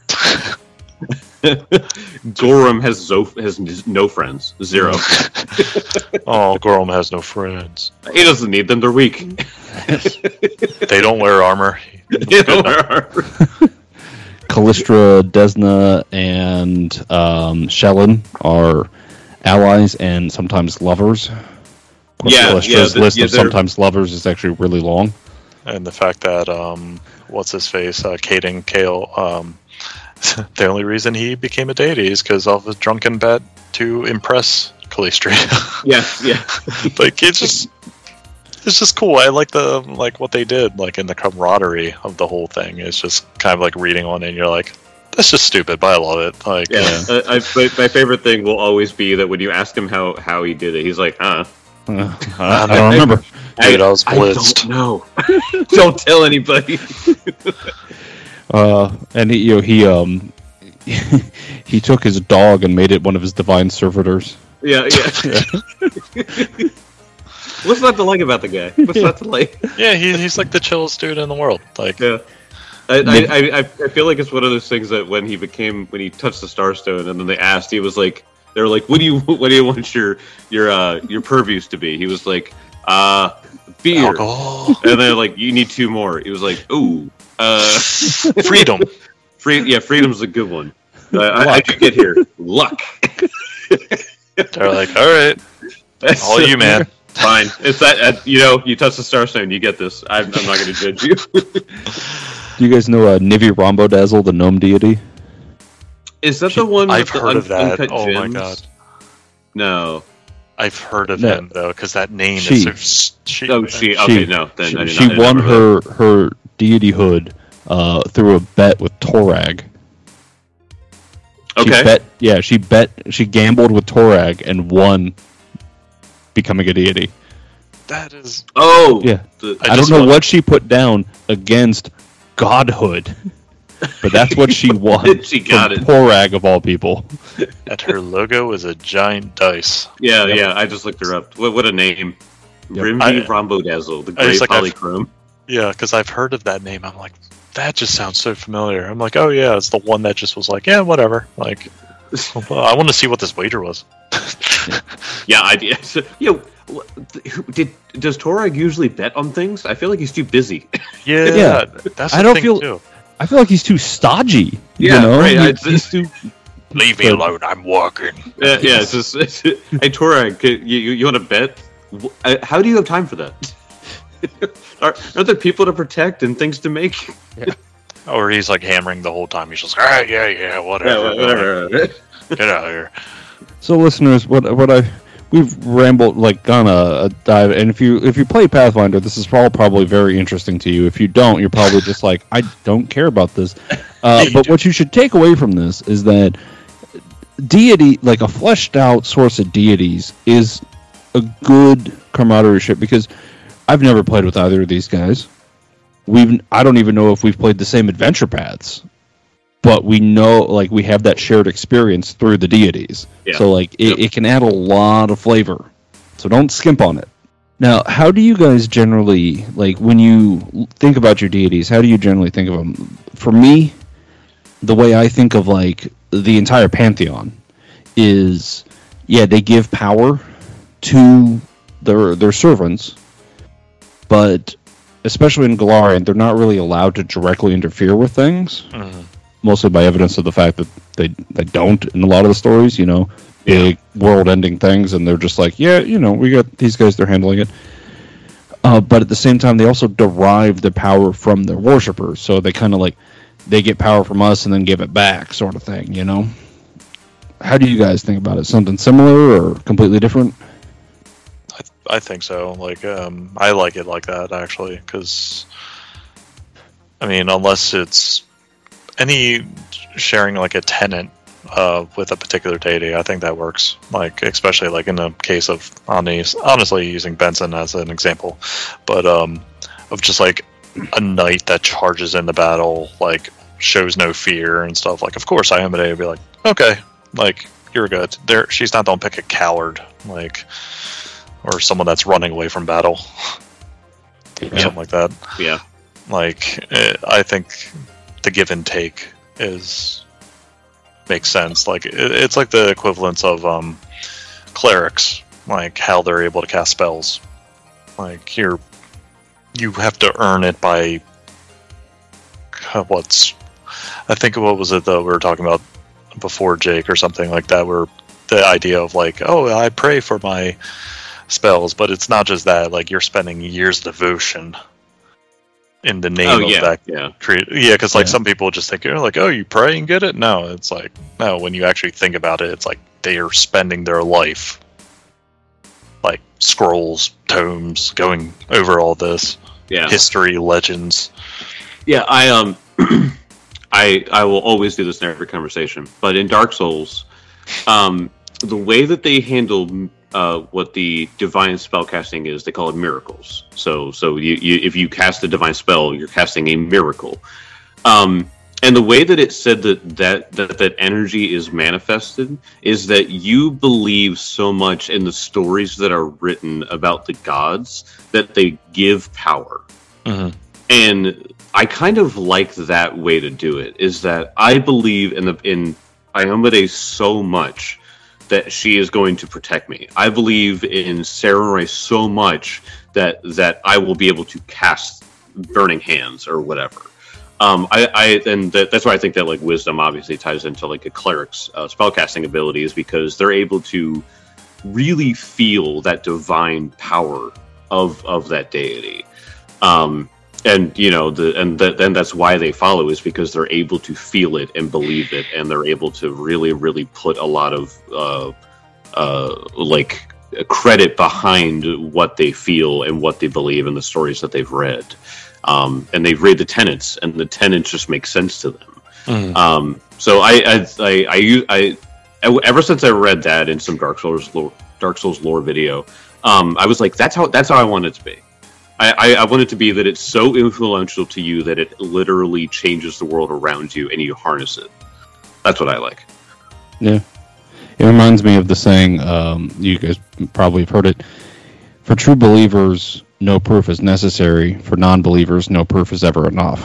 C: Gorum has zo- has no friends, zero.
B: Oh, Gorum has no friends.
C: he doesn't need them; they're weak.
B: They don't wear armor.
C: You know,
A: Calistria, Desna, and um, Shelyn are allies and sometimes lovers. Of course,
C: Yeah,
A: Calistria's
C: yeah, the-
A: list
C: yeah,
A: of sometimes lovers is actually really long.
B: And the fact that um, what's his face, uh, Cayden Cailean, um, the only reason he became a deity is because of his drunken bet to impress Calistria.
C: yeah, yeah,
B: like it's just, it's just cool. I like the like what they did, like in the camaraderie of the whole thing. It's just kind of like reading on it, and you're like, that's just stupid, but I love it. Like,
C: yeah. Uh, I, my, my favorite thing will always be that when you ask him how how he did it, he's like, "Huh."
A: Uh, I, I don't remember.
B: Dude, I was
C: I
B: blitzed.
C: don't know. don't tell anybody.
A: Uh, and he, you know, he um he took his dog and made it one of his divine servitors.
C: Yeah, yeah. What's not to like about the guy? What's not to like?
B: Yeah, he, he's like the chillest dude in the world. Like,
C: Yeah. I, I, I, I feel like it's one of those things that when he became when he touched the Starstone and then they asked he was like they were like what do you what do you want your your uh your purviews to be he was like uh beer
B: alcohol,
C: and they're like you need two more he was like ooh uh
B: freedom.
C: free yeah freedom's a good one Uh, how'd you get here? Luck.
B: They're like, all right, all you, man.
C: Fine. It's that uh, you know you touch the star stone, you get this. I'm, I'm not going to judge you.
A: Do you guys know uh, Nivi Rhombodazzle, the gnome deity?
C: Is that the one?
B: I've
C: with the
B: heard of that.
C: uncut
B: Oh my god.
C: No.
B: I've heard of
A: No.
B: him though, because that name
A: She.
B: is so. s- She.
C: Oh, she. Okay, no. Then
A: she,
C: I
A: she won
C: never
A: her her deity hood uh, through a bet with Torag. She
C: Okay.
A: bet, yeah, she bet, she gambled with Torag and won, becoming a deity.
B: That is.
C: Oh.
A: Yeah.
C: the-
B: I
A: I, don't know
B: want-
A: what she put down against godhood, but that's what she won.
C: She got
A: from
C: it.
A: Torag of all people.
B: And her logo is a giant dice.
C: yeah,
A: Yep.
C: yeah. I just looked her up. What, what a name.
A: Yep.
C: Rimby
B: I-
C: Rhombodazzle, the
B: I
C: gray
B: just, like, I've- Yeah, because I've heard of that name. I'm like, that just sounds so familiar. I'm like, oh yeah, it's the one that just was like, yeah, whatever. Like, well, I want to see what this wager was.
C: Yeah, I did. So, you know, did does Torag usually bet on things? I feel like he's too busy.
B: Yeah,
A: Yeah.
B: that's
A: I don't
B: thing
A: feel-
B: too.
A: I feel like he's too stodgy.
C: Yeah,
A: you know?
C: right,
A: He-
C: I-
A: he's too.
B: Leave me alone. I'm working.
C: yeah, yeah. It's just, hey, Torag, you you, you want to bet? Uh, How do you have time for that? are, are there people to protect and things to make? Yeah.
B: Or he's like hammering the whole time. He's just like, ah, yeah, yeah, whatever. Get out of here.
A: So, listeners, what what I we've rambled like gone a, a dive, and if you if you play Pathfinder, this is all probably very interesting to you. If you don't, you're probably just like, I don't care about this. Uh, but what you should take away from this is that deity, like a fleshed out source of deities, is a good camaraderie ship because I've never played with either of these guys. We've I don't even know if we've played the same adventure paths, but we know like we have that shared experience through the deities.
C: Yeah.
A: So like it,
C: Yep.
A: it can add a lot of flavor. So don't skimp on it. Now, how do you guys generally like when you think about your deities? How do you generally think of them? For me, the way I think of like the entire pantheon is yeah, they give power to their their servants, but especially in Golarion, they're not really allowed to directly interfere with things.
B: Mhm.
A: Mostly by evidence of the fact that they they don't in a lot of the stories. You know, big world-ending things, and they're just like, yeah, you know, we got these guys, they're handling it. Uh, but at the same time, they also derive the power from their worshippers, so they kind of like they get power from us and then give it back, sort of thing. You know. How do you guys think about it? Something similar or completely different?
B: I think so. Like, um, I like it like that actually, because I mean, unless it's any sharing like a tenant uh, with a particular deity, I think that works. Like, especially like in the case of honest, honestly using Benson as an example, but um, of just like a knight that charges in the battle, like shows no fear and stuff. Like, of course, Iomedae would be like, okay, like you're good. There, she's not. Don't pick a coward. Like or someone that's running away from battle, or
C: Yeah.
B: something like that.
C: Yeah.
B: Like eh, I think the give and take is makes sense. Like it, it's like the equivalence of um, clerics, like how they're able to cast spells. Like you're you have to earn it by what's I think what was it that we were talking about before Jake or something like that where the idea of like oh I pray for my spells but it's not just that like you're spending years devotion in the name
C: Oh
B: of
C: yeah.
B: that
C: Yeah.
B: create yeah because like
A: Yeah.
B: some people just think you know like oh you pray and get it no it's like no when you actually think about it it's like they are spending their life like scrolls tomes going over all this
C: Yeah.
B: history legends
C: Yeah, I um, I I will always do this in every conversation. But in Dark Souls, um, the way that they handle uh, what the divine spell casting is, they call it miracles. So so you, you if you cast a divine spell, you're casting a miracle. Um, and the way that it said that, that that that energy is manifested is that you believe so much in the stories that are written about the gods that they give power
B: Mhm.
C: and I kind of like that way to do it. Is that I believe in the in Iomedae so much that she is going to protect me. I believe in Sarenrae so much that that I will be able to cast Burning Hands or whatever. Um, I, I and that, that's why I think that like wisdom obviously ties into like a cleric's uh, spellcasting abilities because they're able to really feel that divine power of of that deity. Um, and you know the and th- then that's why they follow is because they're able to feel it and believe it and they're able to really really put a lot of uh, uh, like credit behind what they feel and what they believe in the stories that they've read. Um, and they've read the tenets and the tenets just make sense to them.
B: Mm.
C: um, so I I, I I use I ever since I read that in some Dark Souls lore, Dark Souls lore video um, I was like that's how that's how I want it to be I, I, want it to be that it's so influential to you that it literally changes the world around you and you harness it. That's what I like.
A: Yeah. It reminds me of the saying, um, you guys probably have heard it. For true believers, no proof is necessary. For non believers, no proof is ever enough.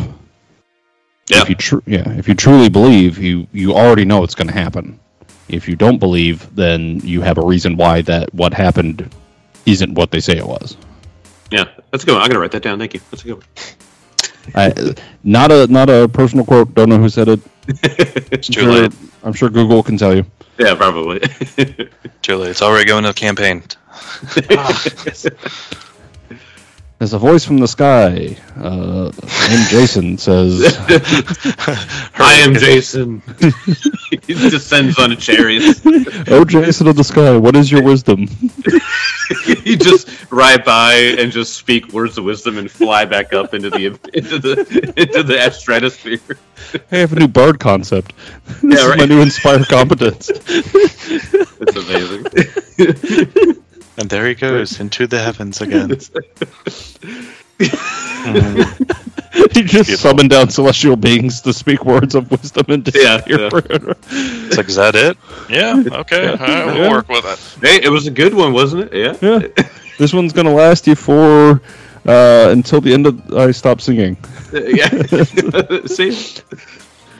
C: Yeah.
A: If you tr- yeah, if you truly believe, you, you already know it's going to happen. If you don't believe, then you have a reason why that what happened isn't what they say it was.
C: Yeah, that's a good one. I'm gonna write that down. Thank you. That's a good one.
A: I, not a not a personal quote. Don't know who said it.
B: It's
A: I'm
B: too
A: sure,
B: late.
A: I'm sure Google can tell you.
C: Yeah, probably.
B: Too late. It's already going to the campaign.
A: Ah, There's a voice from the sky. Uh, named Jason says,
C: I am Jason. he descends on a chariot.
A: "Oh, Jason of the sky, what is your wisdom?"
C: you just ride by and just speak words of wisdom and fly back up into the into the into the stratosphere.
A: Hey, I have a new bard concept. This
C: Yeah,
A: is my new inspire competence.
C: It's amazing.
B: And there he goes into the heavens again.
A: he just
B: Beautiful.
A: summoned down celestial beings to speak words of wisdom and
C: Yeah,
A: disappear.
B: It's like, is that it? Yeah. Okay. All right, we'll
A: Yeah.
B: work with it.
C: hey, it was a good one, wasn't it? Yeah.
A: Yeah. this one's gonna last you for uh, until the end of I stop singing.
C: yeah. See.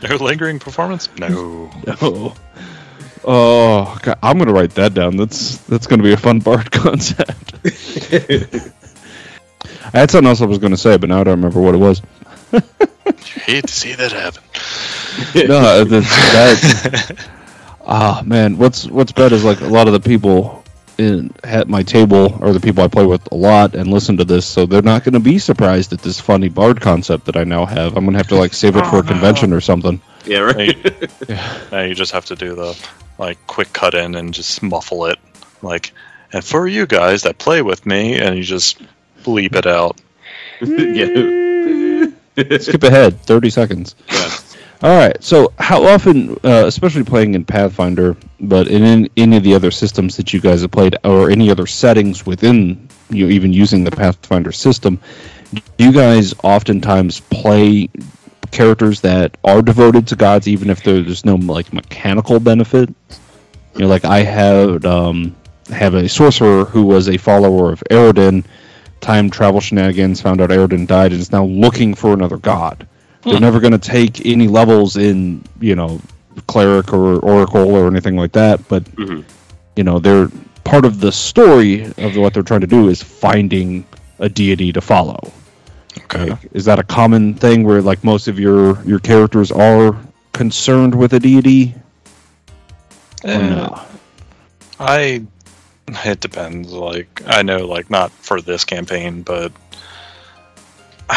B: No lingering performance? No.
A: Oh, oh, God, I'm gonna write that down. That's that's gonna be a fun bard concept. I had something else I was gonna say, but now I don't remember what it was.
B: Hate to see that happen.
A: no, that's, that. Ah, man, what's what's bad is like a lot of the people in at my table are the people I play with a lot and listen to this, so they're not going to be surprised at this funny bard concept that I now have. I'm going to have to like save it for a convention or something.
C: Yeah. Right.
B: Now you just have to do the like quick cut in and just muffle it. Like, and for you guys that play with me, and you just bleep it out.
C: yeah.
A: Skip ahead, 30 seconds.
C: Yeah.
A: All right. So, how often, uh, especially playing in Pathfinder, but in, in any of the other systems that you guys have played, or any other settings within you, know, even using the Pathfinder system, do you guys oftentimes play characters that are devoted to gods, even if there's no like mechanical benefit? You know, like I had um, have a sorcerer who was a follower of Aroden. Time travel shenanigans found out Aroden died and is now looking for another god. They're never going to take any levels in, you know, cleric or oracle or anything like that. But
C: Mhm.
A: you know, they're part of the story of what they're trying to do is finding a deity to follow.
B: Okay.
A: Like, is that a common thing where like most of your your characters are concerned with a deity?
B: Eh,
A: no?
B: I. It depends. Like, I know, like, not for this campaign, but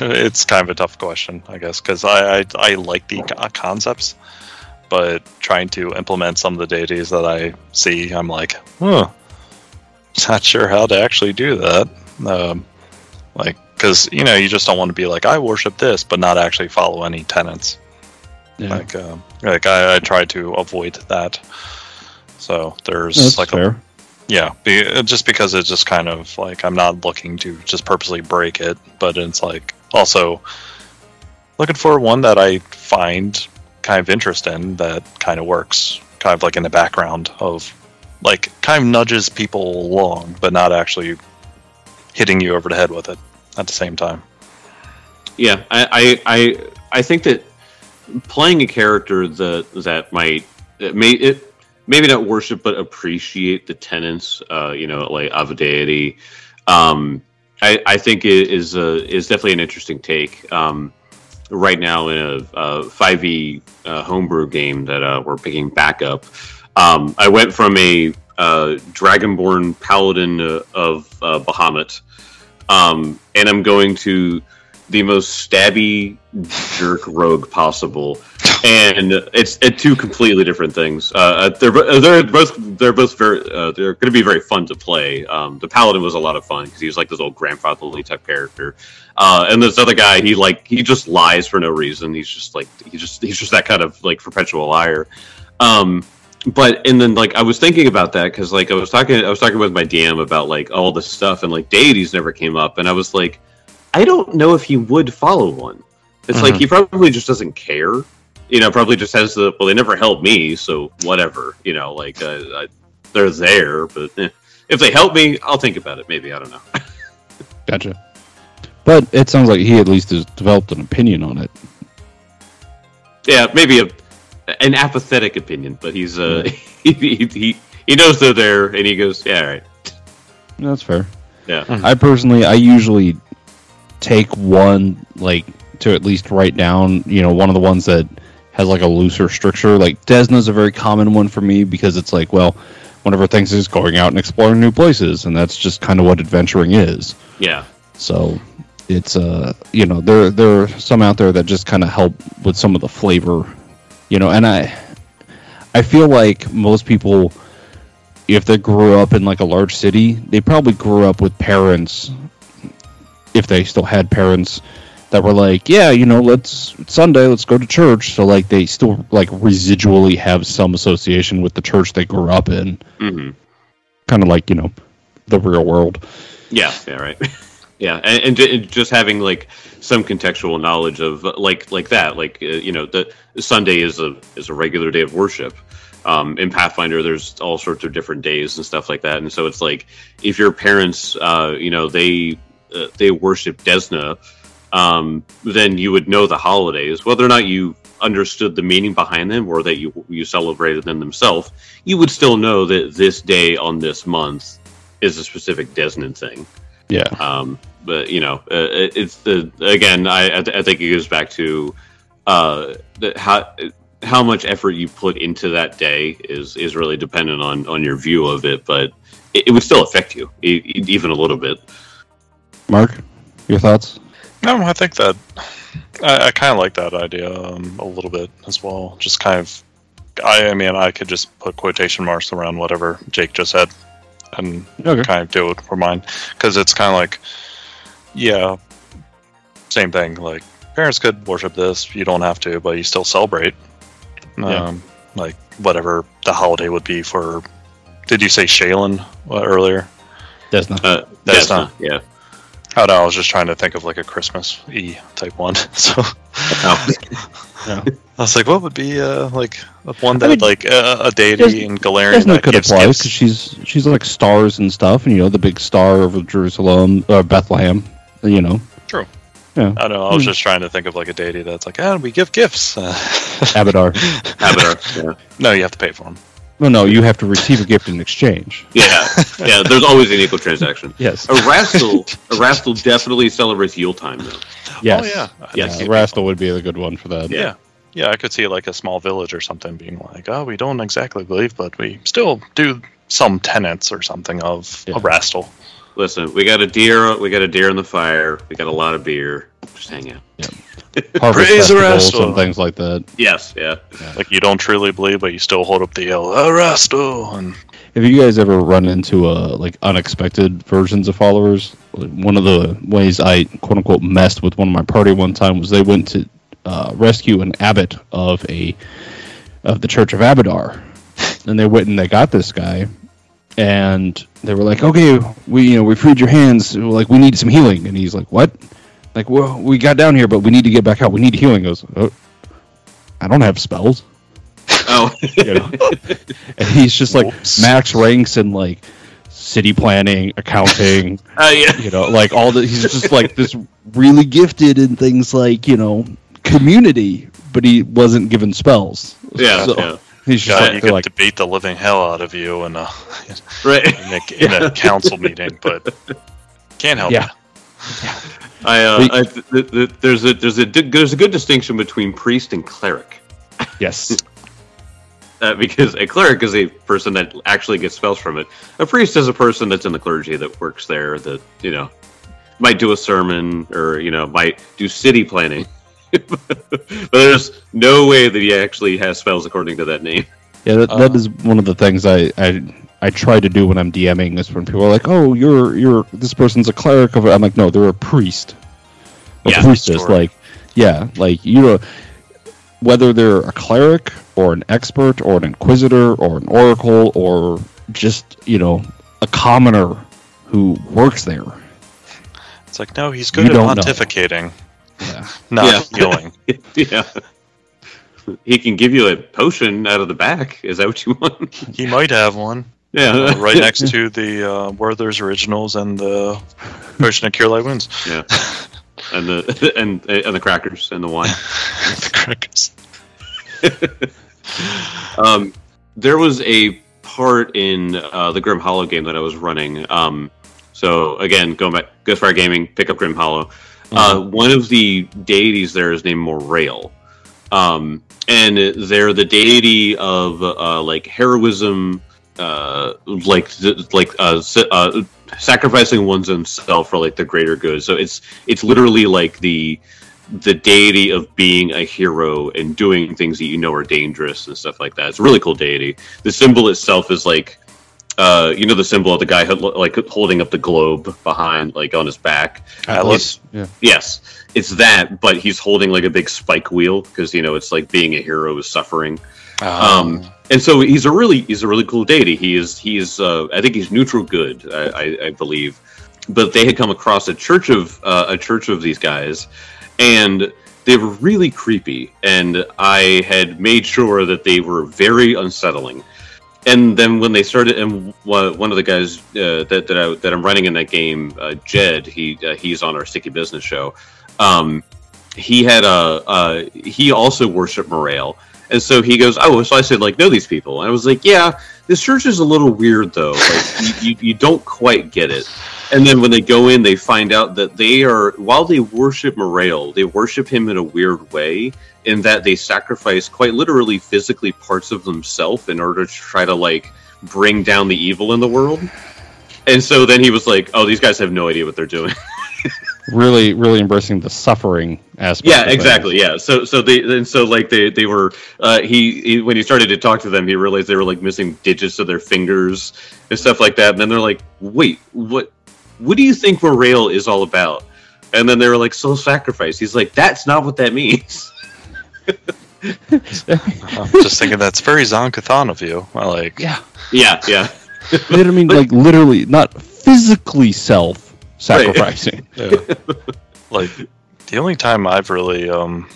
B: it's kind of a tough question, I guess, because I, I I like the concepts, but trying to implement some of the deities that I see, I'm like, huh, not sure how to actually do that. Um, like, because you know, you just don't want to be like, I worship this, but not actually follow any tenets.
A: Yeah.
B: Like, um, like I, I try to avoid that. So there's
A: That's
B: like a yeah, be, uh, just because it's just kind of like I'm not looking to just purposely break it, but it's like also looking for one that I find kind of interest in that kind of works, kind of like in the background of like kind of nudges people along, but not actually hitting you over the head with it at the same time.
C: Yeah, I, I, I, I think that playing a character that that might it may it maybe not worship but appreciate the tenets, uh, you know, like of a deity. Um, I, I think it is a, is definitely an interesting take. Um, right now in a, a 5e uh, homebrew game that uh, we're picking back up. Um, I went from a uh, Dragonborn Paladin uh, of uh, Bahamut, um, and I'm going to the most stabby jerk rogue possible, and it's, it's two completely different things. Uh, they're they're both they're both very uh, they're going to be very fun to play. Um, the paladin was a lot of fun because he was like this old grandfatherly type character, uh, and this other guy he like he just lies for no reason. He's just like he just he's just that kind of like perpetual liar. Um, but and then like I was thinking about that because like I was talking I was talking with my DM about like all this stuff and like deities never came up and I was like I don't know if he would follow one. It's like
A: Mhm.
C: he probably just doesn't care. You know, probably just has the well. They never helped me, so whatever. You know, like uh, I, they're there, but eh. if they help me, I'll think about it. Maybe I don't know.
A: Gotcha. But it sounds like he at least has developed an opinion on it.
C: yeah, maybe a an apathetic opinion, but he's uh he, he he he knows they're there, and he goes, yeah, all right,
A: That's fair.
C: yeah,
A: I personally, I usually take one like to at least write down. You know, one of the ones that has like a looser stricture. Like Desna's a very common one for me because it's like, well, one of her things is going out and exploring new places, and that's just kind of what adventuring is.
C: yeah,
A: So it's uh, you know, there there are some out there that just kind of help with some of the flavor, you know, and I I feel like most people if they grew up in like a large city, they probably grew up with parents if they still had parents that were like, yeah, you know, let's it's Sunday, let's go to church. So like they still like residually have some association with the church they grew up in,
C: hmm
A: kind of like, you know, the real world.
C: yeah, yeah, right, yeah, and, and, just having like some contextual knowledge of like like that, like uh, you know, the Sunday is a is a regular day of worship. Um, in Pathfinder, there's all sorts of different days and stuff like that, and so it's like if your parents, uh, you know, they uh, they worship Desna, um, then you would know the holidays, whether or not you understood the meaning behind them or that you you celebrated them themselves. You would still know that this day on this month is a specific Desnan thing.
A: Yeah.
C: Um, but you know, uh, it- it's the again. I I think it goes back to uh, the, how how much effort you put into that day is is really dependent on on your view of it. But it, it would still affect you e- even a little bit.
A: Mark, your thoughts?
B: No, I think that I, I kind of like that idea um, a little bit as well. Just kind of, I, I mean, I could just put quotation marks around whatever Jake just said, and
A: Okay.
B: kind of do it for mine because it's kind of like, yeah, same thing. Like parents could worship this, you don't have to, but you still celebrate. Um, Like whatever the holiday would be for. Did you say Shelyn uh, earlier?
A: Desna.
C: Uh,
B: That's
C: that's
B: not-
C: yeah.
B: Oh no, I was just trying to think of like a Christmas E type one. So
C: Oh,
B: I was like, what would be uh, like one that
A: I mean,
B: like uh, a deity
A: Des-
B: in Golarion
A: Desna
B: that
A: could
B: gives
A: apply because she's she's like stars and stuff, and you know the big star over Jerusalem or Bethlehem. You know,
B: True.
A: Yeah.
B: I don't know. I was
A: Hmm.
B: just trying to think of like a deity that's like, ah, we give gifts. Uh,
A: Abadar.
C: Yeah.
B: no, you have to pay for them.
A: no, no, you have to receive a gift in exchange.
C: yeah, yeah. There's always an equal transaction.
A: Yes.
C: Erastil, Erastil definitely celebrates Yule time though.
A: Yes.
B: Oh yeah. I
C: Yes.
B: think
A: Yeah,
B: it'd be
A: Erastil would be a good one for that.
C: Yeah.
B: Yeah. Yeah, I could see like a small village or something being like, oh, we don't exactly believe, but we still do some tenets or something of
A: Yeah.
B: Erastil.
C: Listen, we got a deer. We got a deer in the fire. We got a lot of beer. Just hang out.
A: Harvest
B: Praise the
A: festivals
B: Erastil.
A: and things like that.
C: Yes, yeah.
B: Like you don't truly believe, but you still hold up the yell, a rastal, and
A: Have you guys ever run into uh, like unexpected versions of followers? One of the ways I quote unquote messed with one of my party one time was they went to uh, rescue an abbot of a of the Church of Abadar, and they went and they got this guy, and they were like, "Okay, we you know we freed your hands. Like we need some healing." And he's like, "What?" Like, well, we got down here, but we need to get back out. We need healing. He goes, oh, I don't have spells.
C: Oh,
A: You know? and he's just like
B: Whoops.
A: max ranks in like city planning, accounting,
C: uh, yeah.
A: you know, like all the he's just like this really gifted in things like, you know, community, but he wasn't given spells.
C: Yeah,
A: So
C: yeah.
A: he's just
B: God,
A: like,
B: you
A: they're
B: could
A: like
B: debate the living hell out of you in a
C: Right.
B: in a, in a council meeting, but can't help
A: Yeah.
B: it.
C: I, uh, I th- th- th- there's a there's a di- there's a good distinction between priest and cleric.
A: Yes.
C: Uh, because a cleric is a person that actually gets spells from it. A priest is a person that's in the clergy that works there that you know might do a sermon or you know might do city planning. But there's no way that he actually has spells according to that name.
A: Yeah, that, that uh, is one of the things I, I I try to do when I'm DMing is when people are like, "Oh, you're you're this person's a cleric of. I'm like, "No, they're a priest, a
C: Yeah,
A: priestess."
B: sure.
A: Like, yeah, like you know, whether they're a cleric or an expert or an inquisitor or an oracle or just you know a commoner who works there.
B: It's like, no, he's good
A: You
B: at
A: don't know.
B: Not
C: Yeah.
B: healing.
C: yeah. He can give you a potion out of the back. Is that what you want?
B: He might have one
C: Yeah,
B: uh, right next to the uh, Werther's originals and the potion of cure light wounds.
C: Yeah, and the and and the crackers and the wine.
B: the crackers.
C: Um, there was a part in uh, the Grim Hollow game that I was running. Um, so again, going back, Ghostfire Gaming, pick up Grim Hollow. Uh, one of the deities there is named Morail, um, and they're the deity of uh, like heroism, uh, like like uh, uh, sacrificing one's own self for like the greater good. So it's it's literally like the the deity of being a hero and doing things that you know are dangerous and stuff like that. It's a really cool deity. The symbol itself is like, uh, you know, the symbol of the guy like holding up the globe behind, like on his back.
B: Atlas.
A: Yeah.
C: Yes, it's that, but he's holding like a big spike wheel because you know it's like being a hero is suffering. Um, and so he's a really he's a really cool deity. He is he is uh, I think he's neutral good. I, I, I believe, but they had come across a church of uh, a church of these guys, and they were really creepy. And I had made sure that they were very unsettling. And then when they started, and one of the guys uh, that that, I, that I'm running in that game, uh, Jed, he uh, he's on our Sticky Business show. Um, he had a he also worshipped Morale, and so he goes, "Oh, so I said like know these people." And I was like, "Yeah, this church is a little weird though. Like you, you, you don't quite get it." And then when they go in, they find out that they are while they worship Morale, they worship him in a weird way, in that they sacrifice quite literally physically parts of themselves in order to try to like bring down the evil in the world. And so then he was like, "Oh, these guys have no idea what they're doing."
A: Really, really embracing the suffering aspect.
C: yeah exactly yeah so so they and so like they they were uh he, he when he started to talk to them he realized they were like missing digits of their fingers and stuff like that and then they're like wait what what do you think Morale is all about and then they were like soul sacrifice he's like that's not what that means
B: I'm just thinking that's very Zon-Kuthon of you. I like.
A: Yeah.
C: yeah yeah
A: I mean, like literally, not physically self-sacrificing.
B: Yeah. like the only time I've really um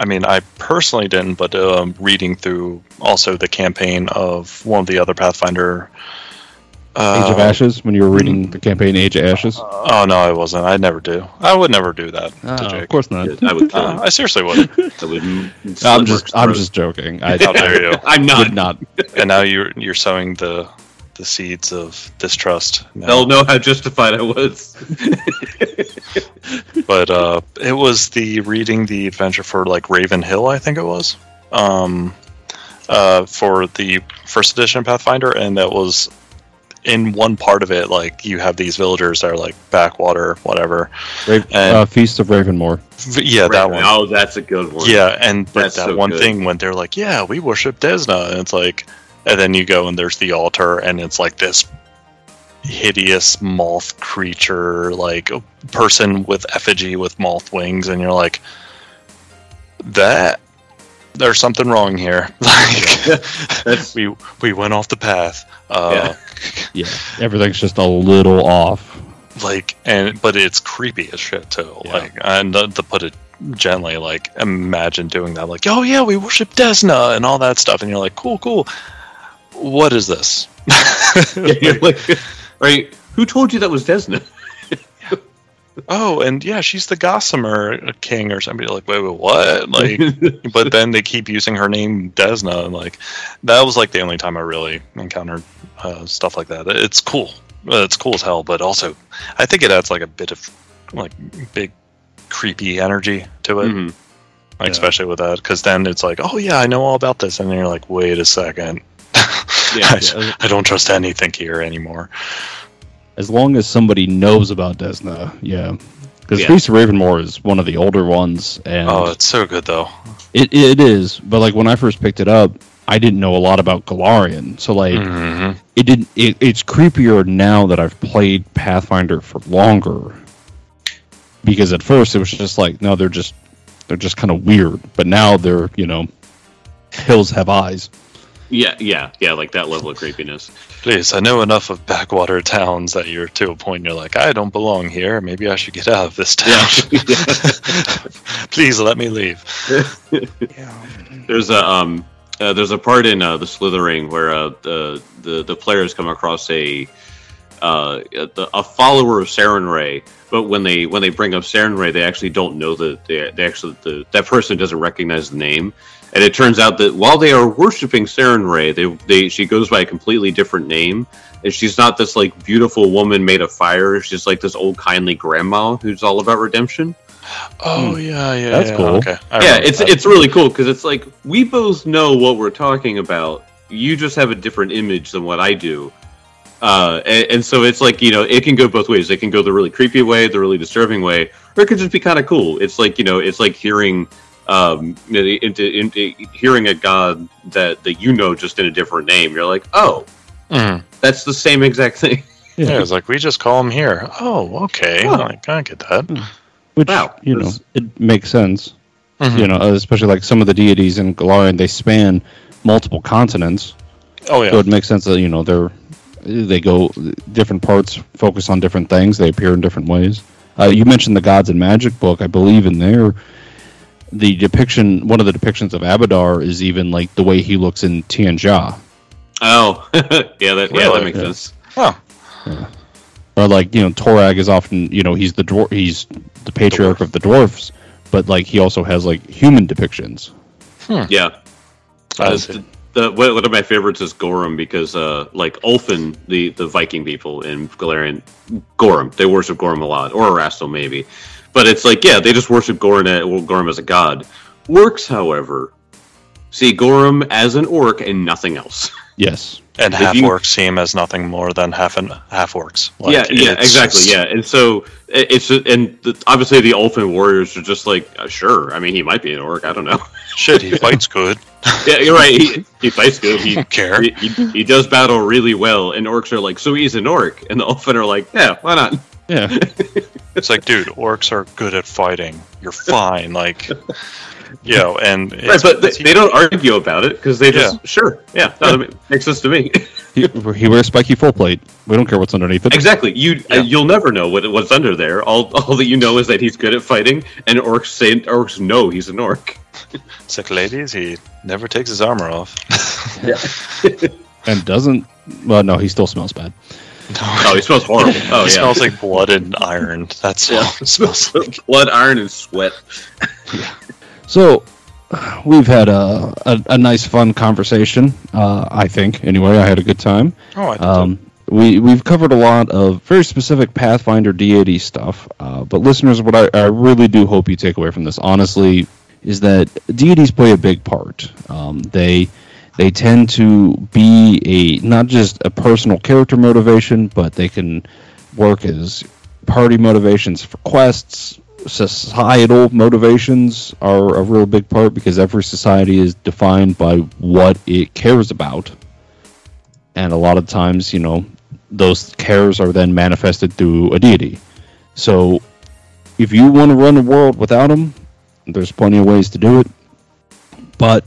B: I mean I personally didn't but um reading through also the campaign of one of the other Pathfinder
A: Age of Ashes. When you were reading the campaign Age of Ashes.
B: Oh no, I wasn't. I'd never do. I would never do that to
A: Oh,
B: Jake.
A: of course not.
C: I would
B: Uh, I seriously would.
C: I would
A: I'm just, I'm just joking. I
B: How dare you?
C: I'm not
A: would not.
B: And now you're you're sowing the the seeds of distrust. now.
C: they'll know how justified I was
B: but uh, it was the reading the adventure for like Raven Hill, I think it was, um, uh, for the first edition Pathfinder, and that was in one part of it. Like you have these villagers that are like backwater, whatever.
A: Ra-
B: And-
A: uh, Feast of Ravenmoor.
B: V- Yeah, that one.
C: oh that's a good one
B: Yeah, and but
C: That's
B: that
C: so
B: one
C: good.
B: thing when they're like, "Yeah, we worship Desna," and it's like, and then you go and there's the altar, and it's like this hideous moth creature, like a person with effigy with moth wings, and you're like, that there's something wrong here. Like, we we went off the path. Uh,
A: Yeah, everything's just a little off.
B: like and but it's creepy as shit too
A: Yeah.
B: like and uh, to put it gently like imagine doing that like oh yeah we worship desna and all that stuff and you're like cool cool what is this
C: Yeah, you're like, right? Who told you that was Desna?
B: Oh and yeah she's the gossamer king or somebody like wait wait what like but then they keep using her name desna and like that was like the only time i really encountered uh, stuff like that it's cool Uh, it's cool as hell but also i think it adds like a bit of like big creepy energy to it,
C: Mhm.
B: like,
A: Yeah.
B: especially with that. Because then it's like, oh yeah, I know all about this, and then you're like, wait a second,
C: Yeah,
B: I,
A: yeah.
B: I don't trust anything here anymore.
A: As long as somebody knows about Desna, yeah. Because
C: Yeah.
A: Of Ravenmoor is one of the older ones, and
B: Oh, it's so good though.
A: it, it is. But like when I first picked it up, I didn't know a lot about Golarion, so like
B: hmm
A: it didn't. It, it's creepier now that I've played Pathfinder for longer. Because at first it was just like, no, they're just they're just kind of weird. But now they're you know, hills have eyes.
C: Yeah, yeah, yeah, like that level of creepiness.
B: Please, I know enough of backwater towns that you're to a point you're like, I don't belong here. Maybe I should get out of this town. Please let me leave.
C: There's a um, uh, there's a part in uh, the Slithering where uh, the, the the players come across a uh, a a follower of Sarenrae, but when they when they bring up Sarenrae, they actually don't know that they, they actually the, that person doesn't recognize the name, and it turns out that while they are worshiping Sarenrae, they they she goes by a completely different name. And she's not this like beautiful woman made of fire. She's like this old kindly grandma who's all about redemption.
B: Oh yeah, yeah.
A: That's
B: yeah,
A: cool.
B: Okay. I
C: yeah, it's
B: that.
C: it's really cool because it's like we both know what we're talking about. You just have a different image than what I do, uh, and, and so it's like you know it can go both ways. It can go the really creepy way, the really disturbing way, or it could just be kind of cool. It's like you know it's like hearing um into, into hearing a god that that you know just in a different name. You're like, oh,
B: Mhm.
C: that's the same exact thing.
B: Yeah, it's like we just call him here. Oh, okay.
C: Huh.
B: Like I get that.
A: Which
C: Wow,
A: you know it makes sense.
B: Mhm.
A: You know, especially like some of the deities in Golarion, they span multiple continents,
B: Oh yeah.
A: so it makes sense that you know they're they go different parts, focus on different things. They appear in different ways. Uh, you mentioned the Gods and Magic book. I believe in there, the depiction, one of the depictions of Abadar is even like the way he looks in Tian Xia,
C: Oh, yeah, that yeah, that makes
A: Yeah.
C: sense.
B: Oh,
A: or like you know Torag is often you know he's the dwar- he's the patriarch of the dwarfs, but like he also has like human depictions.
C: Yeah, Uh,
B: see.
C: The, the, one one of my favorites is Gorum because, uh, like Ulfen, the, the Viking people in Golarion, Gorum, they worship Gorum a lot, or Erastil maybe. But it's like, yeah, they just worship Gorum, a- well, Gorum as a god. Orcs, however, see Gorum as an orc and nothing else.
A: Yes.
B: and
C: if
B: half
C: you-
B: orcs see him as nothing more than half and half orcs. Like,
C: yeah, yeah, exactly,
B: just-
C: yeah. And so it's and the, obviously the Ulfen warriors are just like, uh, sure. I mean, he might be an orc. I don't know.
B: Shit, he fights good.
C: yeah, you're right. He, he fights good. He
B: Don't care.
C: he, he, he does battle really well, and orcs are like, so he's an orc, and the Ulfen are like, yeah, why not?
A: Yeah.
B: It's like, dude, orcs are good at fighting. You're fine. Like, you know, and
C: Right, but they, they don't argue about it because they just
B: Yeah.
C: sure, yeah, no, that ma- makes sense to me.
A: he, he wears spiky full plate. We don't care what's underneath it.
C: exactly. You uh,
B: Yeah.
C: you'll never know what what's under there. All all that you know is that he's good at fighting, and orcs say orcs know he's an orc.
B: it's like, ladies, he never takes his armor off.
A: And doesn't. Well, no, he still smells bad.
C: Oh, he smells horrible. Oh
B: he
C: yeah,
B: smells like blood and iron. That's
C: Yeah.
B: all it smells like.
C: blood, iron, and sweat.
A: So, we've had a, a, a nice, fun conversation. Uh, I think. Anyway, I had a good time.
B: Oh, I did
A: Um, we we've covered a lot of very specific Pathfinder deity stuff, uh, but listeners, what I, I really do hope you take away from this, honestly, is that deities play a big part. Um, they they tend to be a not just a personal character motivation, but they can work as party motivations for quests. Societal motivations are a real big part because every society is defined by what it cares about and a lot of times, you know, those cares are then manifested through a deity. So, if you want to run the world without them, there's plenty of ways to do it. But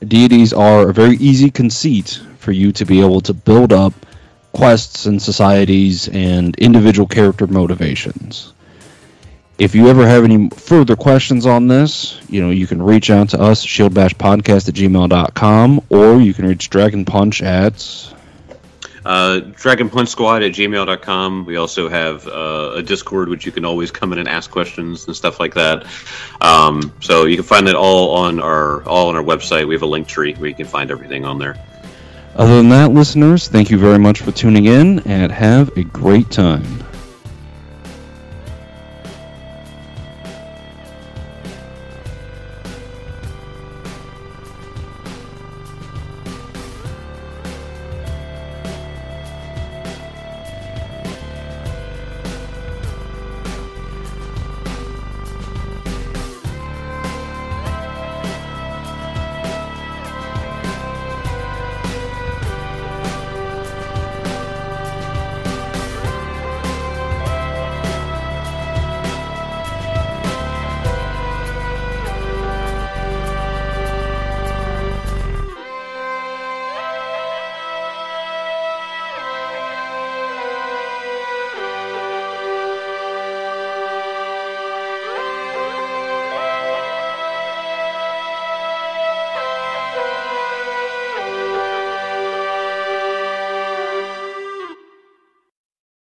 A: deities are a very easy conceit for you to be able to build up quests and societies and individual character motivations. If you ever have any further questions on this, you know, you can reach out to us, shieldbashpodcast at gmail.com, or you can reach Dragon Punch at
C: Uh, Dragon Punch Squad at gmail.com. We also have uh, a Discord, which you can always come in and ask questions and stuff like that. Um, so you can find that all on our all on our website. We have a link tree where you can find everything on there.
A: Other than that, listeners, thank you very much for tuning in and have a great time.